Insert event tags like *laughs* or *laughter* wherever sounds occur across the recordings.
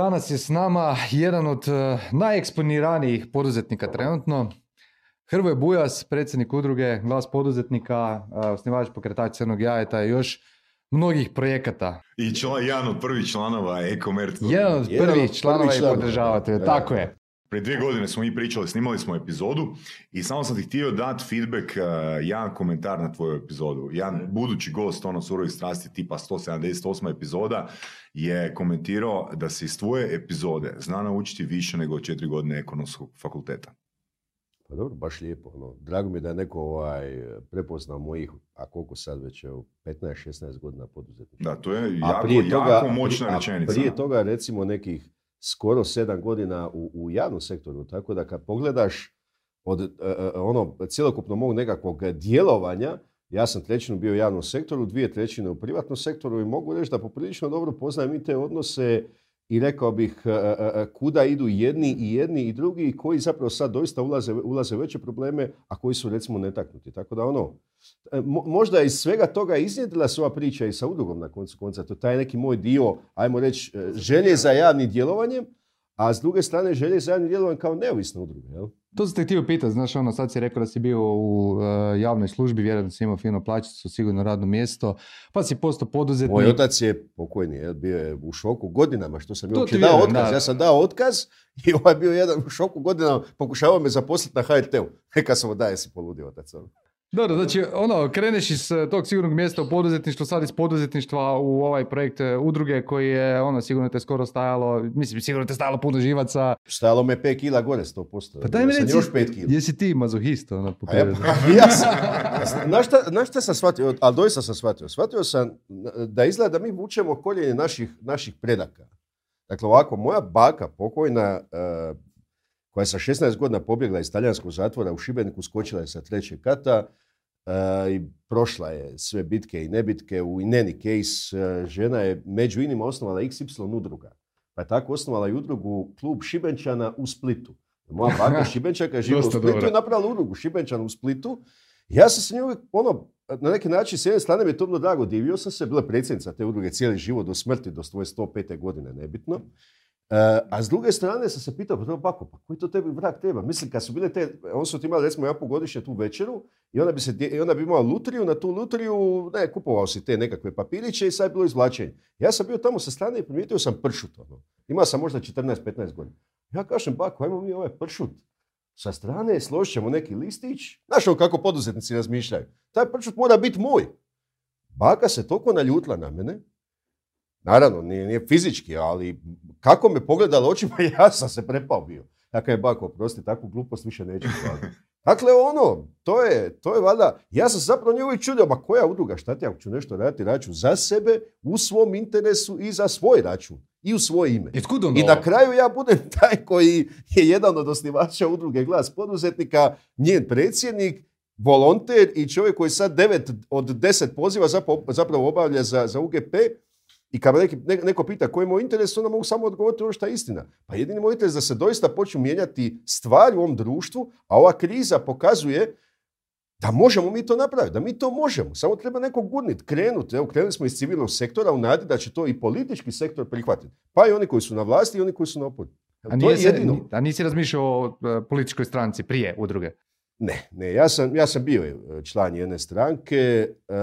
Danas je s nama jedan od eh, najeksponiranijih poduzetnika trenutno. Hrvoje Bujas, predsjednik udruge Glas poduzetnika, eh, osnivač pokretač Crnog jajeta i još mnogih projekata. I član, jedan od prvih članova e-commerce. Jedan od prvih članova i podržavatelja, tako je. Prije dvije godine smo mi pričali, snimali smo epizodu i samo sam ti htio dati feedback, uh, jedan komentar na tvoju epizodu. Jedan budući gost, ono surovih strasti tipa 178. epizoda, je komentirao da se iz tvoje epizode zna naučiti više nego od četiri godine ekonomskog fakulteta. Pa dobro, baš lijepo. Ono. Drago mi je da je neko ovaj, prepoznao mojih, a koliko sad već, evo, 15-16 godina poduzetnika. Da, to je A jako, toga, jako moćna a rečenica. prije toga recimo nekih skoro sedam godina u, u javnom sektoru, tako da kad pogledaš od e, ono cjelokupno mog nekakvog djelovanja, ja sam trećinu bio u javnom sektoru, dvije trećine u privatnom sektoru i mogu reći da poprilično dobro poznajem i te odnose i rekao bih e, e, e, kuda idu jedni i jedni i drugi koji zapravo sad doista ulaze, ulaze veće probleme, a koji su recimo netaknuti. Tako da ono, mo- možda iz svega toga iznjedila se ova priča i sa udrugom na koncu konca. To taj neki moj dio, ajmo reći, želje za javnim djelovanjem, a s druge strane želje za javnim djelovanjem kao neovisna udruga. Jel? To sam te htio pitati, znaš ono, sad si rekao da si bio u eh, javnoj službi, vjerojatno si imao fino plaćicu, sigurno radno mjesto, pa si postao poduzetnik. Moj otac je pokojni, jel, bio je u šoku godinama što sam To uopće dao otkaz. da. Ja sam dao otkaz i ovaj bio jedan u šoku godinama, pokušavao me zaposliti na HRT-u. Kad sam daje si poludio otac. Dobro, znači ono, kreneš iz eh, tog sigurnog mjesta u poduzetništvu, sad iz poduzetništva u ovaj projekt eh, udruge koji je ono sigurno te skoro stajalo, mislim sigurno te stajalo puno živaca. Stajalo me 5 kila gore, 100%. Pa daj mi reci, još 5 kila. jesi ti mazohist ono po ja, *laughs* ja sam, znaš šta, znaš šta sam shvatio, ali doista sam shvatio. Shvatio sam da izgleda da mi vučemo koljenje naših, naših predaka. Dakle, ovako, moja baka pokojna, eh, koja je sa 16 godina pobjegla iz talijanskog zatvora u Šibeniku, skočila je sa trećeg kata eh, i prošla je sve bitke i nebitke. U in any case, eh, žena je među inima osnovala XY udruga. Pa je tako osnovala i udrugu klub Šibenčana u Splitu. Moja baka *laughs* Šibenčanka je živjela u Splitu dobro. i napravila udrugu Šibenčana u Splitu. Ja sam se njoj uvijek, ono, na neki način, s jedne strane mi je to bilo drago, divio sam se, bila je predsjednica te udruge cijeli život do smrti, do svoje 105. godine, nebitno. E, a s druge strane sam se pitao, pa bako, pa koji to tebi vrak treba? Mislim, kad su bile te, on su ti imali recimo jedan godišnje tu večeru i onda bi, se, i onda bi imao lutriju, na tu lutriju, ne, kupovao si te nekakve papiriće i sad je bilo izvlačenje. Ja sam bio tamo sa strane i primijetio sam pršut. Ono. Imao sam možda 14-15 godina. Ja kažem, bako, ajmo mi ovaj pršut sa strane, složit ćemo neki listić. Znaš ono kako poduzetnici razmišljaju. Taj pršut mora biti moj. Baka se toliko naljutila na mene, naravno, nije, nije fizički, ali kako me pogledala očima, *laughs* ja sam se prepao bio. Dakle, bako, oprosti, takvu glupost više neću raditi. *laughs* Dakle, ono, to je, to je valjda, ja sam zapravo nje uvijek čudio, ma koja udruga, šta ti ako ću nešto raditi, radit ću za sebe, u svom interesu i za svoj račun. I u svoje ime. I onda I na kraju ja budem *laughs* taj koji je jedan od osnivača udruge Glas poduzetnika, njen predsjednik, volonter i čovjek koji sad devet od deset poziva zapravo obavlja za, za UGP i kad me neki, ne- neko pita koji je moj interes, onda mogu samo odgovoriti ono što je istina. Pa jedini moj interes je da se doista počnu mijenjati stvari u ovom društvu, a ova kriza pokazuje da možemo mi to napraviti, da mi to možemo. Samo treba neko gurnit, krenuti. Evo, krenuli smo iz civilnog sektora u nadi da će to i politički sektor prihvatiti. Pa i oni koji su na vlasti i oni koji su na oporbi. A, to nije je se- jedino. a nisi razmišljao o eh, političkoj stranci prije udruge? Ne, ne, ja sam, ja sam bio e, član jedne stranke, e,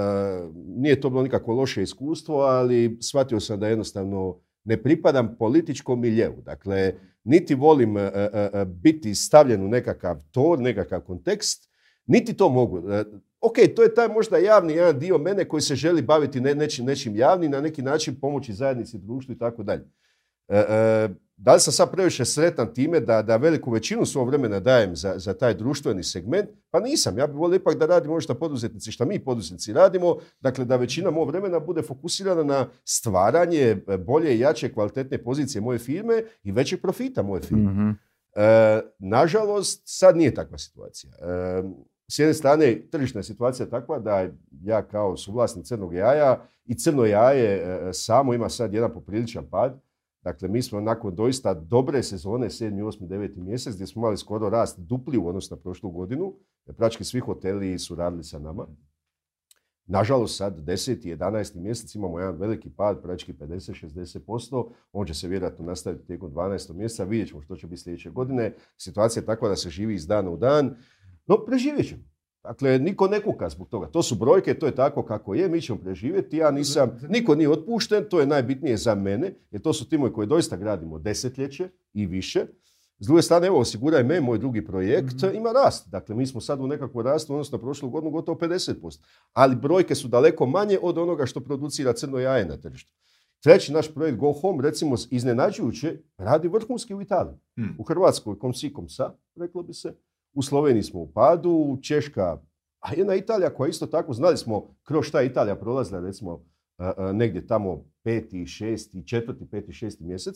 nije to bilo nikakvo loše iskustvo, ali shvatio sam da jednostavno ne pripadam političkom miljeu. Dakle, niti volim e, e, biti stavljen u nekakav ton, nekakav kontekst, niti to mogu. Ok, to je taj možda javni jedan dio mene koji se želi baviti ne, nečim, nečim javnim, na neki način pomoći zajednici, društvu i tako dalje. Da li sam sad previše sretan time da, da veliku većinu svog vremena dajem za, za taj društveni segment? Pa nisam. Ja bih volio ipak da radim ovo što poduzetnici, što mi poduzetnici radimo. Dakle, da većina mog vremena bude fokusirana na stvaranje bolje i jače kvalitetne pozicije moje firme i većeg profita moje firme. Mhm. E, nažalost, sad nije takva situacija. E, s jedne strane, tržišna je situacija takva da ja kao suvlasnik crnog jaja i crno jaje e, samo ima sad jedan popriličan pad. Dakle, mi smo nakon doista dobre sezone, 7., 8., 9. mjesec, gdje smo imali skoro rast dupli u odnosu na prošlu godinu, praktički svi hoteli su radili sa nama. Nažalost, sad 10. i 11. mjesec imamo jedan veliki pad, praktički 50-60%. On će se vjerojatno nastaviti tijekom 12. mjeseca. Vidjet ćemo što će biti sljedeće godine. Situacija je takva da se živi iz dana u dan. No, preživjet ćemo. Dakle, niko ne kuka zbog toga. To su brojke, to je tako kako je, mi ćemo preživjeti. Ja nisam, niko nije otpušten, to je najbitnije za mene, jer to su timovi koje doista gradimo desetljeće i više. S druge strane, evo, osiguraj me, moj drugi projekt, Mhm. ima rast. Dakle, mi smo sad u nekakvom rastu, odnosno na prošlu godinu gotovo 50%. Ali brojke su daleko manje od onoga što producira crno jaje na tržištu. Treći naš projekt Go Home, recimo, iznenađujuće, radi vrhunski u Italiji. Hmm. U Hrvatskoj kom si kom sa, reklo bi se. U Sloveniji smo u padu, Češka, a jedna Italija koja isto tako, znali smo kroz šta Italija prolazila, recimo, a, a, negdje tamo peti, šesti, četvrti, peti, šesti mjesec.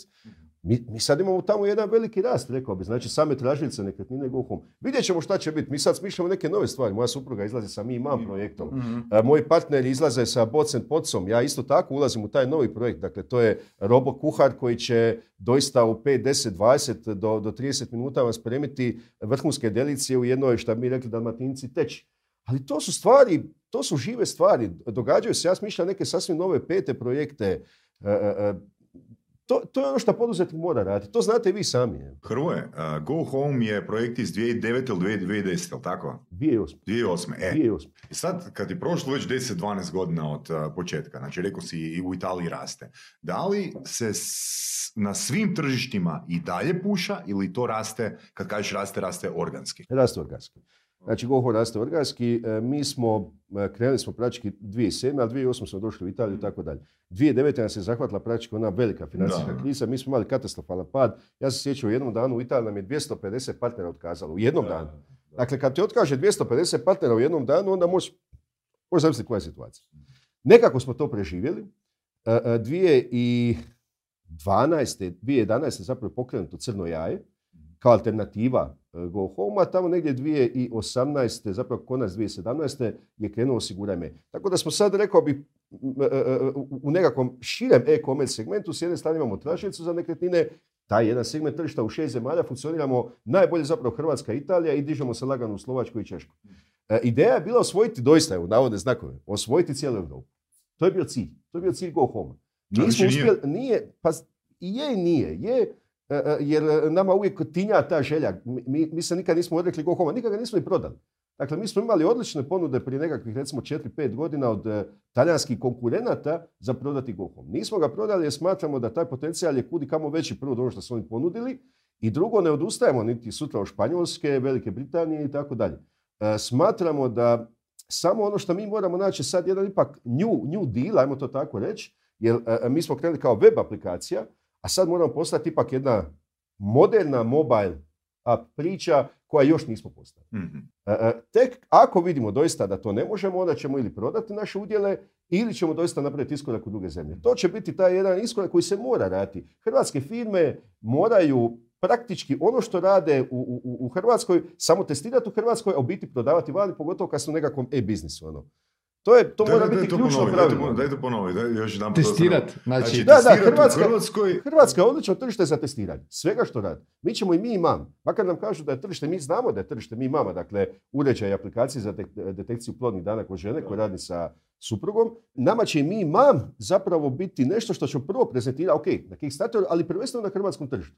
Mi, mi sad imamo tamo jedan veliki rast, rekao bi. Znači, same tražilice nekretnine Go Home. Vidjet ćemo šta će biti. Mi sad smišljamo neke nove stvari. Moja supruga izlazi sa Mi Imam projektom. Mhm. A, Moji partneri izlaze sa Boc and Pocom. Ja isto tako ulazim u taj novi projekt. Dakle, to je robo kuhar koji će doista u 5, 10, 20 do, do 30 minuta vam spremiti vrhunske delicije u jednoj, šta bi mi rekli dalmatinci, teći. Ali to su stvari, to su žive stvari. Događaju se, ja smišljam neke sasvim nove pete projekte. E, e, to, to je ono što poduzetnik mora raditi. To znate i vi sami. je. Hrvoje, uh, Go Home je projekt iz 2009. ili 2010. ili tako? 2008. 2008. E, 2008. i sad kad je prošlo već 10-12 godina od uh, početka, znači rekao si i u Italiji raste, da li se s- na svim tržištima i dalje puša ili to raste, kad kažeš raste, raste organski? Raste organski. Znači, GoHo raste organski. E, Mi smo, e, krenuli smo praktički 2007. ali 2008. smo došli u Italiju i tako dalje. 2009. nas je zahvatila praktički ona velika financijska kriza. Mi smo imali katastrofalan pad. Ja se sjećam u jednom danu u Italiji nam je 250 partnera otkazalo. U jednom danu. Dakle, kad ti otkaže 250 partnera u jednom danu, onda možeš, možeš zamisliti koja je situacija. Nekako smo to preživjeli. E, e, 2012. 2011. zapravo pokrenuto crno jaje kao alternativa e, Go Home, a tamo negdje 2018. zapravo konac 2017. je krenuo osiguraj me. Tako da smo sad, rekao bi, e, e, u u nekakvom širem e-commerce segmentu, s jedne strane imamo tražilicu za nekretnine, taj jedan segment tržišta u šest zemalja funkcioniramo najbolje zapravo Hrvatska i Italija i dižemo se lagano u Slovačku i Češku. Ideja je bila osvojiti doista, evo, navodne znakove, osvojiti cijelu Europu. To je bio cilj. To je bio cilj Go Home. Nismo nije? uspjeli, nije, pa i je i nije. Je, jer e, nama uvijek tinja ta želja. Mi, mi, se nikad nismo odrekli Go Home, nikad ga nismo i prodali. Dakle, mi smo imali odlične ponude prije nekakvih, recimo, 4-5 godina od e, talijanskih konkurenata za prodati Go Home. Nismo ga prodali jer smatramo da taj potencijal je kudi kamo veći prvo ono što su oni ponudili i drugo, ne odustajemo niti sutra od Španjolske, Velike Britanije i tako dalje. E, Smatramo da samo ono što mi moramo naći sad jedan ipak new, new deal, ajmo to tako reći, jer e, mi smo krenuli kao web aplikacija, a sad moramo postati ipak jedna moderna mobile priča koja još nismo postali. E, Tek ako vidimo doista da to ne možemo, onda ćemo ili prodati naše udjele ili ćemo doista napraviti iskorak u druge zemlje. To će biti taj jedan iskorak koji se mora raditi. Hrvatske firme moraju praktički ono što rade u, u, u Hrvatskoj, samo testirati u Hrvatskoj, a u biti prodavati vani, pogotovo kad su u nekakvom e-biznisu. Ono. To, je, to Daj- mora daj biti to ključno ponovi, daj pravilo. Daj to ponovi, daj još jedan Testirat, znači- Da, da, testirat Hrvatska- Hrvatskoj, Hrvatska je odlično tržište za testiranje. Svega što radi. Mi ćemo i mi imam. Makar nam kažu da je tržište, mi znamo da je tržište mi imamo. Dakle, uređaj i aplikacije za tek- detekciju plodnih dana kod žene koji radi sa suprugom. Nama će i mi imam zapravo biti nešto što ćemo prvo prezentirati, ok, na Kickstarteru, ali prvenstveno na hrvatskom tržištu.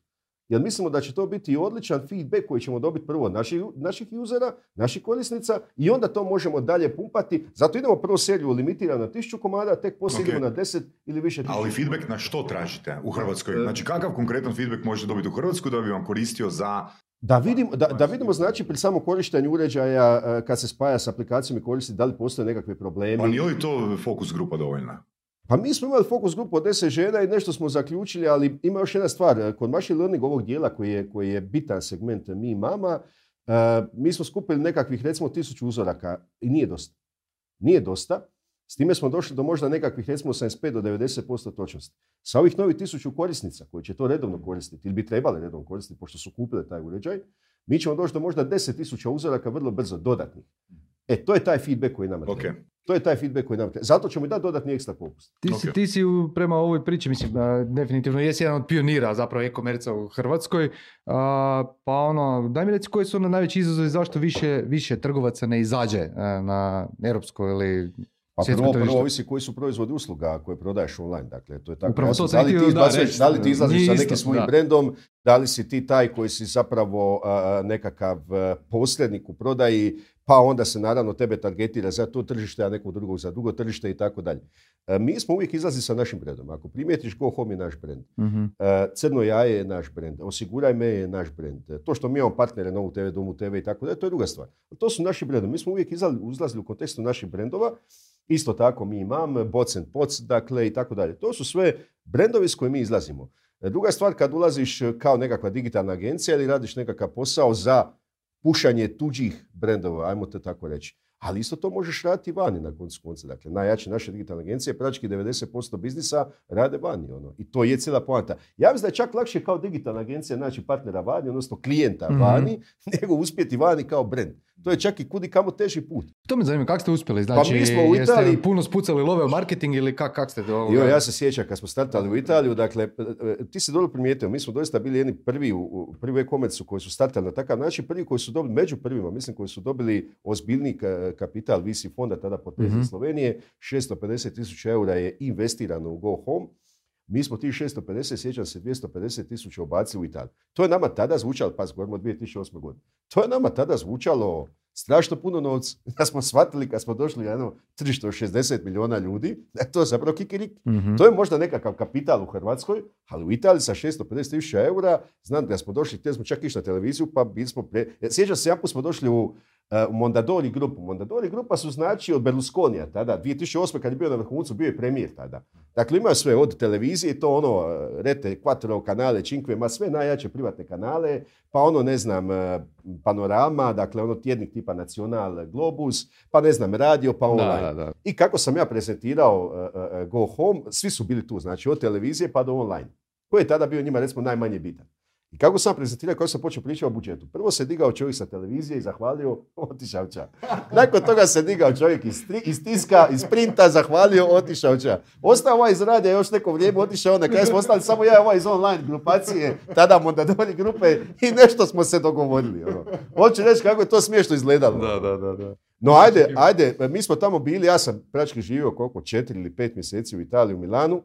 Jer mislimo da će to biti odličan feedback koji ćemo dobiti prvo od naših, naših usera, naših korisnica i onda to možemo dalje pumpati. Zato idemo prvo seriju limitirano na 1000 komada, tek poslije Ok. idemo na 10 ili više tisuća. ali feedback na što tražite u Hrvatskoj? E, Znači kakav konkretan feedback možete dobiti u Hrvatskoj da bi vam koristio za... Da vidimo, da, da vidimo znači pri samom korištenju uređaja e, kad se spaja s aplikacijom i koristi da li postoje nekakvi problemi. Pa nije li to fokus grupa dovoljna? Pa mi smo imali fokus grupu od 10 žena i nešto smo zaključili, ali ima još jedna stvar. Kod machine learning ovog dijela koji je, koji je bitan segment mi i mama, e, mi smo skupili nekakvih recimo tisuću uzoraka i nije dosta. Nije dosta. S time smo došli do možda nekakvih recimo 75 do 90% točnosti. Sa ovih novih tisuću korisnica koji će to redovno koristiti ili bi trebali redovno koristiti pošto su kupile taj uređaj, mi ćemo doći do možda 10.000 uzoraka vrlo brzo dodatnih. E, to je taj feedback koji nama Ok. treba. To je taj feedback koji nam treba. Zato ćemo i dati dodatni ekstra popust. Ti si, Ok. ti si u- prema ovoj priči, mislim, a, definitivno jesi jedan od pionira zapravo e-komerca u Hrvatskoj. A, pa ono, daj mi reci koji su ono najveći izazovi zašto više, više trgovaca ne izađe a, na europsko ili Pa svjetsko prvo, prvo ovisi koji su proizvodi usluga koje prodaješ online. Dakle, to je tako. Upravo to da, li ti da, izbacuješ- reći. da li ti izlaziš sa nekim svojim da. brendom, da li si ti taj koji si zapravo a, a, nekakav a, posrednik u prodaji, pa onda se naravno tebe targetira za to tržište, a nekog drugog za drugo tržište i tako dalje. E, Mi smo uvijek izlazi sa našim brendom. Ako primijetiš Go Home je naš brend. Mhm. E, Crno jaje je naš brend, Osiguraj me je naš brend. To što mi imamo partnere Novu TV, Domu TV i tako dalje, to je druga stvar. To su naši brendovi. Mi smo uvijek izlazili, u kontekstu naših brendova. Isto tako mi imam, Boc and Poc, dakle i tako dalje. To su sve brendovi s kojima mi izlazimo. E, Druga stvar, kad ulaziš kao nekakva digitalna agencija ili radiš nekakav posao za pušanje tuđih brendova, ajmo te tako reći. Ali isto to možeš raditi vani na koncu konca. Dakle, najjače naše digitalne agencije, praktički 90% biznisa rade vani. Ono. I to je cijela poanta. Ja mislim da je čak lakše kao digitalna agencija naći partnera vani, odnosno klijenta Mhm. vani, *laughs* nego uspjeti vani kao brend. To je čak i kudi kamo teži put. To me zanima, kako ste uspjeli? Znači, Pa mi smo u jeste Italiji- puno spucali love u marketing ili kak, kak ste to? Jo, ja se sjećam kad smo startali u Italiju, dakle, e, ti si dobro primijetio, mi smo doista bili jedni prvi u, prvi e-commerce koji su startali na takav način, prvi koji su dobili, među prvima, mislim koji su dobili ozbiljni ka- kapital VC fonda tada po tezi Mhm. Slovenije, 650 tisuća eura je investirano u Go Home, mi smo tih 650, sjećam se, 250 tisuća ubacili u Italiju. To je nama tada zvučalo, pa govorimo o 2008. godine, to je nama tada zvučalo strašno puno novca. *laughs* Da smo shvatili kad smo došli na jedno tržište od 60 milijuna ljudi, da je to zapravo kikiriki. Mhm. To je možda nekakav kapital u Hrvatskoj, ali u Italiji sa 650 tisuća eura, znam da smo došli, htjeli smo čak ići na televiziju, pa bili smo pre... Sjećam se, jedan smo došli u, u Mondadori grupu. Mondadori grupa su znači od Berlusconija tada, 2008. kad je bio na vrhuncu, bio je premijer tada. Dakle, imaju sve od televizije, to ono, e, Rete, Quattro kanale, Cinque, ma sve najjače privatne kanale, pa ono, ne znam, e, Panorama, dakle, ono tjednik tipa Nacional, Globus, pa ne znam, radio, pa online. Da, da, da. I kako sam ja prezentirao Go Home, svi su bili tu, znači od televizije pa do online. Koji je tada bio njima recimo najmanje bitan. I kako sam prezentirao, kako sam počeo pričati o budžetu. Prvo se digao čovjek sa televizije i zahvalio, *laughs* otišao ča. Nakon toga se digao čovjek iz, tri- iz tiska, iz printa, zahvalio, otišao ča. Ostao ovaj iz radija još neko vrijeme, otišao, na kraju smo ostali samo ja ovaj iz online grupacije, tada Mondadori grupe i nešto smo se dogovorili. Ono. Hoću reći kako je to smiješno izgledalo. Da, da, da, da. No ajde, ajde, mi smo tamo bili, ja sam praktički živio koliko, četiri ili pet mjeseci u Italiji, u Milanu.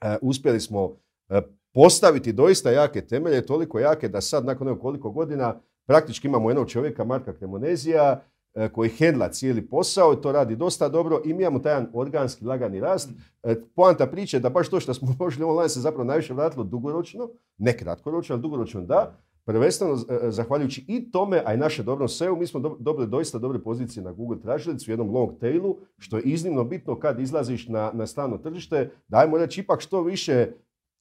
E, uspjeli smo e, postaviti doista jake temelje, toliko jake da sad nakon evo koliko godina praktički imamo jednog čovjeka, Marka Kremonezija, e, koji hendla cijeli posao i to radi dosta dobro i mi imamo taj organski lagani rast. E, Poanta priče je da baš to što smo *laughs* uložili online se zapravo najviše vratilo dugoročno, ne kratkoročno, ali dugoročno da. Prvenstveno e, zahvaljujući i tome, a i naše dobrom SEO, mi smo dob- dobili doista dobre pozicije na Google tražilici u jednom long tailu, što je iznimno bitno kad izlaziš na, na strano tržište, da ajmo reći ipak što više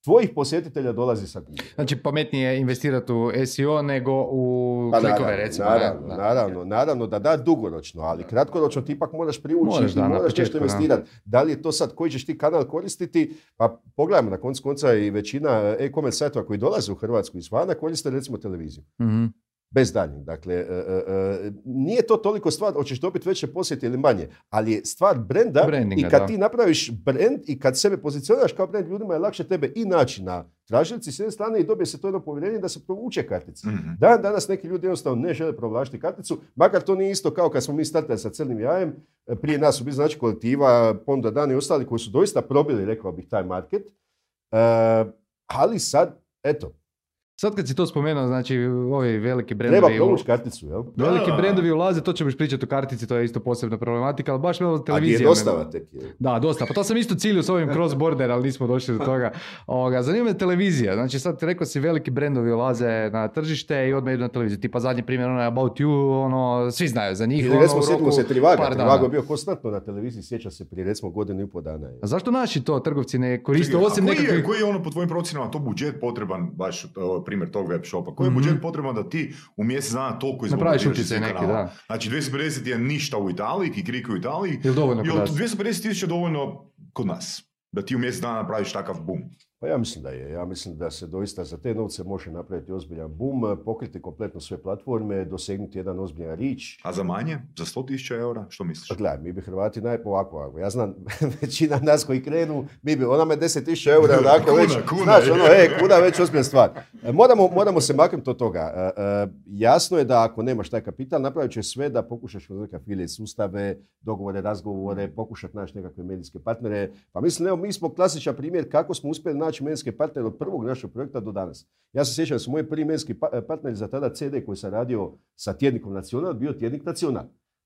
tvojih posjetitelja dolazi sa Google. Znači, pametnije je investirati u SEO nego u Pa klikove, naravno, recimo. naravno, Da. naravno, naravno da da dugoročno, ali kratkoročno ti ipak moraš privući Moraš, da, moraš početku, nešto investirati. Da li je to sad, koji ćeš ti kanal koristiti? Pa pogledajmo, na koncu konca i većina e-commerce sajtova koji dolaze u Hrvatsku izvana koriste recimo televiziju. Mhm. Bez daljnjeg. Dakle, e, e, e, nije to toliko stvar, hoćeš dobiti veće posjete ili manje, ali je stvar brenda Brandinga, i kad da. ti napraviš brend i kad sebe pozicioniraš kao brend, ljudima je lakše tebe i naći na tražilici s jedne strane i dobije se to jedno povjerenje da se provuče kartica. Mhm. Dan danas neki ljudi jednostavno ne žele provlačiti karticu, makar to nije isto kao kad smo mi startali sa crnim jajem, prije nas su bili znači kolektiva, Ponda Dan i ostali koji su doista probili, rekao bih, taj market. E, ali sad, eto, Sad kad si to spomenuo, znači ovi veliki treba brendovi... u- provući karticu, jel? Veliki Da. brendovi ulaze, to ćemo još pričati o kartici, to je isto posebna problematika, ali baš malo A gdje televizija. je me- dostava tek je. Da, dosta. Pa to sam isto ciljio s ovim cross border, ali nismo došli do *laughs* toga. Ovoga, zanima me televizija. Znači sad rekao si veliki brendovi ulaze na tržište i odmah idu na televiziju. Tipa zadnji primjer, ono About You, ono, svi znaju za njih. Ili ono, recimo u sjetimo se Trivaga. Trivago je bio konstantno na televiziji, sjeća se prije recimo godinu i pol dana. je. A zašto naši to trgovci ne koriste, Čekaj, a osim koji, je, nekakvih... koji je ono po tvojim procjenama to budžet potreban, baš primjer tog web shopa, koji je Mhm. budžet potreban da ti u mjesec dana toliko izbombardiraš utjecaj neki, kanala? da. Znači 250 je ništa u Italiji, kikiriki u Italiji, Jel dovoljno kod nas? 250 tisuća dovoljno kod nas? Da ti u mjesec dana napraviš takav boom. Pa ja mislim da je. Ja mislim da se doista za te novce može napraviti ozbiljan boom, pokriti kompletno sve platforme, dosegnuti jedan ozbiljan rič. A za manje? Za 100.000 eura? Što misliš? Pa gledaj, mi bi Hrvati naj... ovako. Ja znam, *laughs* većina nas koji krenu, mi bi, ona me 10.000 eura, onako Kuna, već, kuna, znaš, ono, e, kuna već ozbiljna stvar. E, Moramo, moramo se maknuti od toga. E, e, jasno je da ako nemaš taj kapital, napravit će sve da pokušaš kroz neke afiliate sustave, dogovore, razgovore, pokušati naći nekakve medijske partnere. Pa mislim, evo, mi smo klasičan primjer kako smo uspjeli naći medijske partnere od prvog našeg projekta do danas. Ja se sjećam da su moji prvi medijski pa- partneri za tada CD koji sam radio sa tjednikom Nacional, bio tjednik Nacional.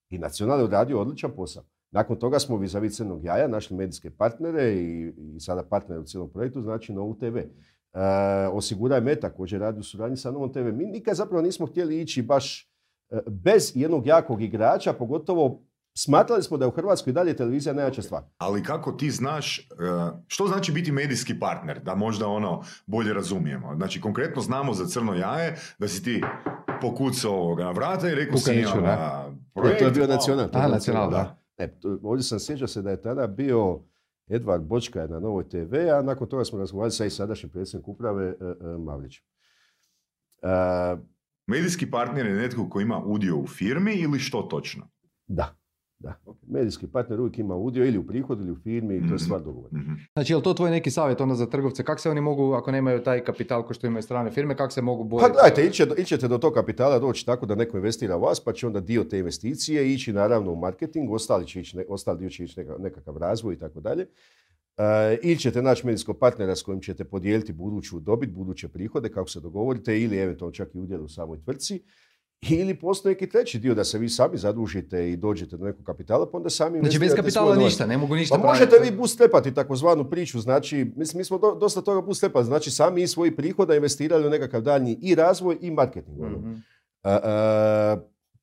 I Nacional je odradio odličan posao. Nakon toga smo vizavi Crnog jaja našli medijske partnere i, i sada partnere u cijelom projektu, znači Novu TV. E, osiguraj me također radi u suradnji sa Novom TV. Mi nikad zapravo nismo htjeli ići baš e, bez jednog jakog igrača, pogotovo smatrali smo da je u Hrvatskoj dalje televizija najjača stvar. Ali kako ti znaš, e, što znači biti medijski partner, da možda ono bolje razumijemo? Znači, konkretno znamo za crno jaje da si ti pokucao ovoga na vrata i rekao si Kukaniću, imam ne? a, Ne, projekt. to je bio nacional. to je Aha, Nacional, da. Ne, ovdje sam sjećao se da je tada bio Edvard Bočka na Novoj TV, a nakon toga smo razgovarali sa i sadašnjim predsjednik uprave e, e, Mavrićem. E, Medijski partner je netko koji ima udio u firmi ili što točno? da, da. Medijski partner uvijek ima udio ili u prihodu ili u firmi i to je Mhm. stvar dogovora. Mhm. Znači, je li to tvoj neki savjet onda za trgovce? Kako se oni mogu, ako nemaju taj kapital ko što imaju strane firme, kako se mogu Pa boriti? gledajte, iće, do- ićete do tog kapitala doći tako da neko investira u vas, pa će onda dio te investicije ići naravno u marketing, ostali, će ići, ne- ostali dio će ići neka- nekakav razvoj i tako dalje. E, ili ćete naći medijskog partnera s kojim ćete podijeliti buduću dobit, buduće prihode, kako se dogovorite, ili eventualno čak i udjel u samoj tvrtci. Ili postoji neki treći dio da se vi sami zadužite i dođete do nekog kapitala, pa onda sami Znači, bez kapitala ništa, ne mogu ništa Pa možete praviti. vi bootstrapati takozvanu priču, znači, mislim, mi smo do- dosta toga bootstrapali, znači sami iz svojih prihoda investirali u nekakav daljnji i razvoj i marketing. A, a,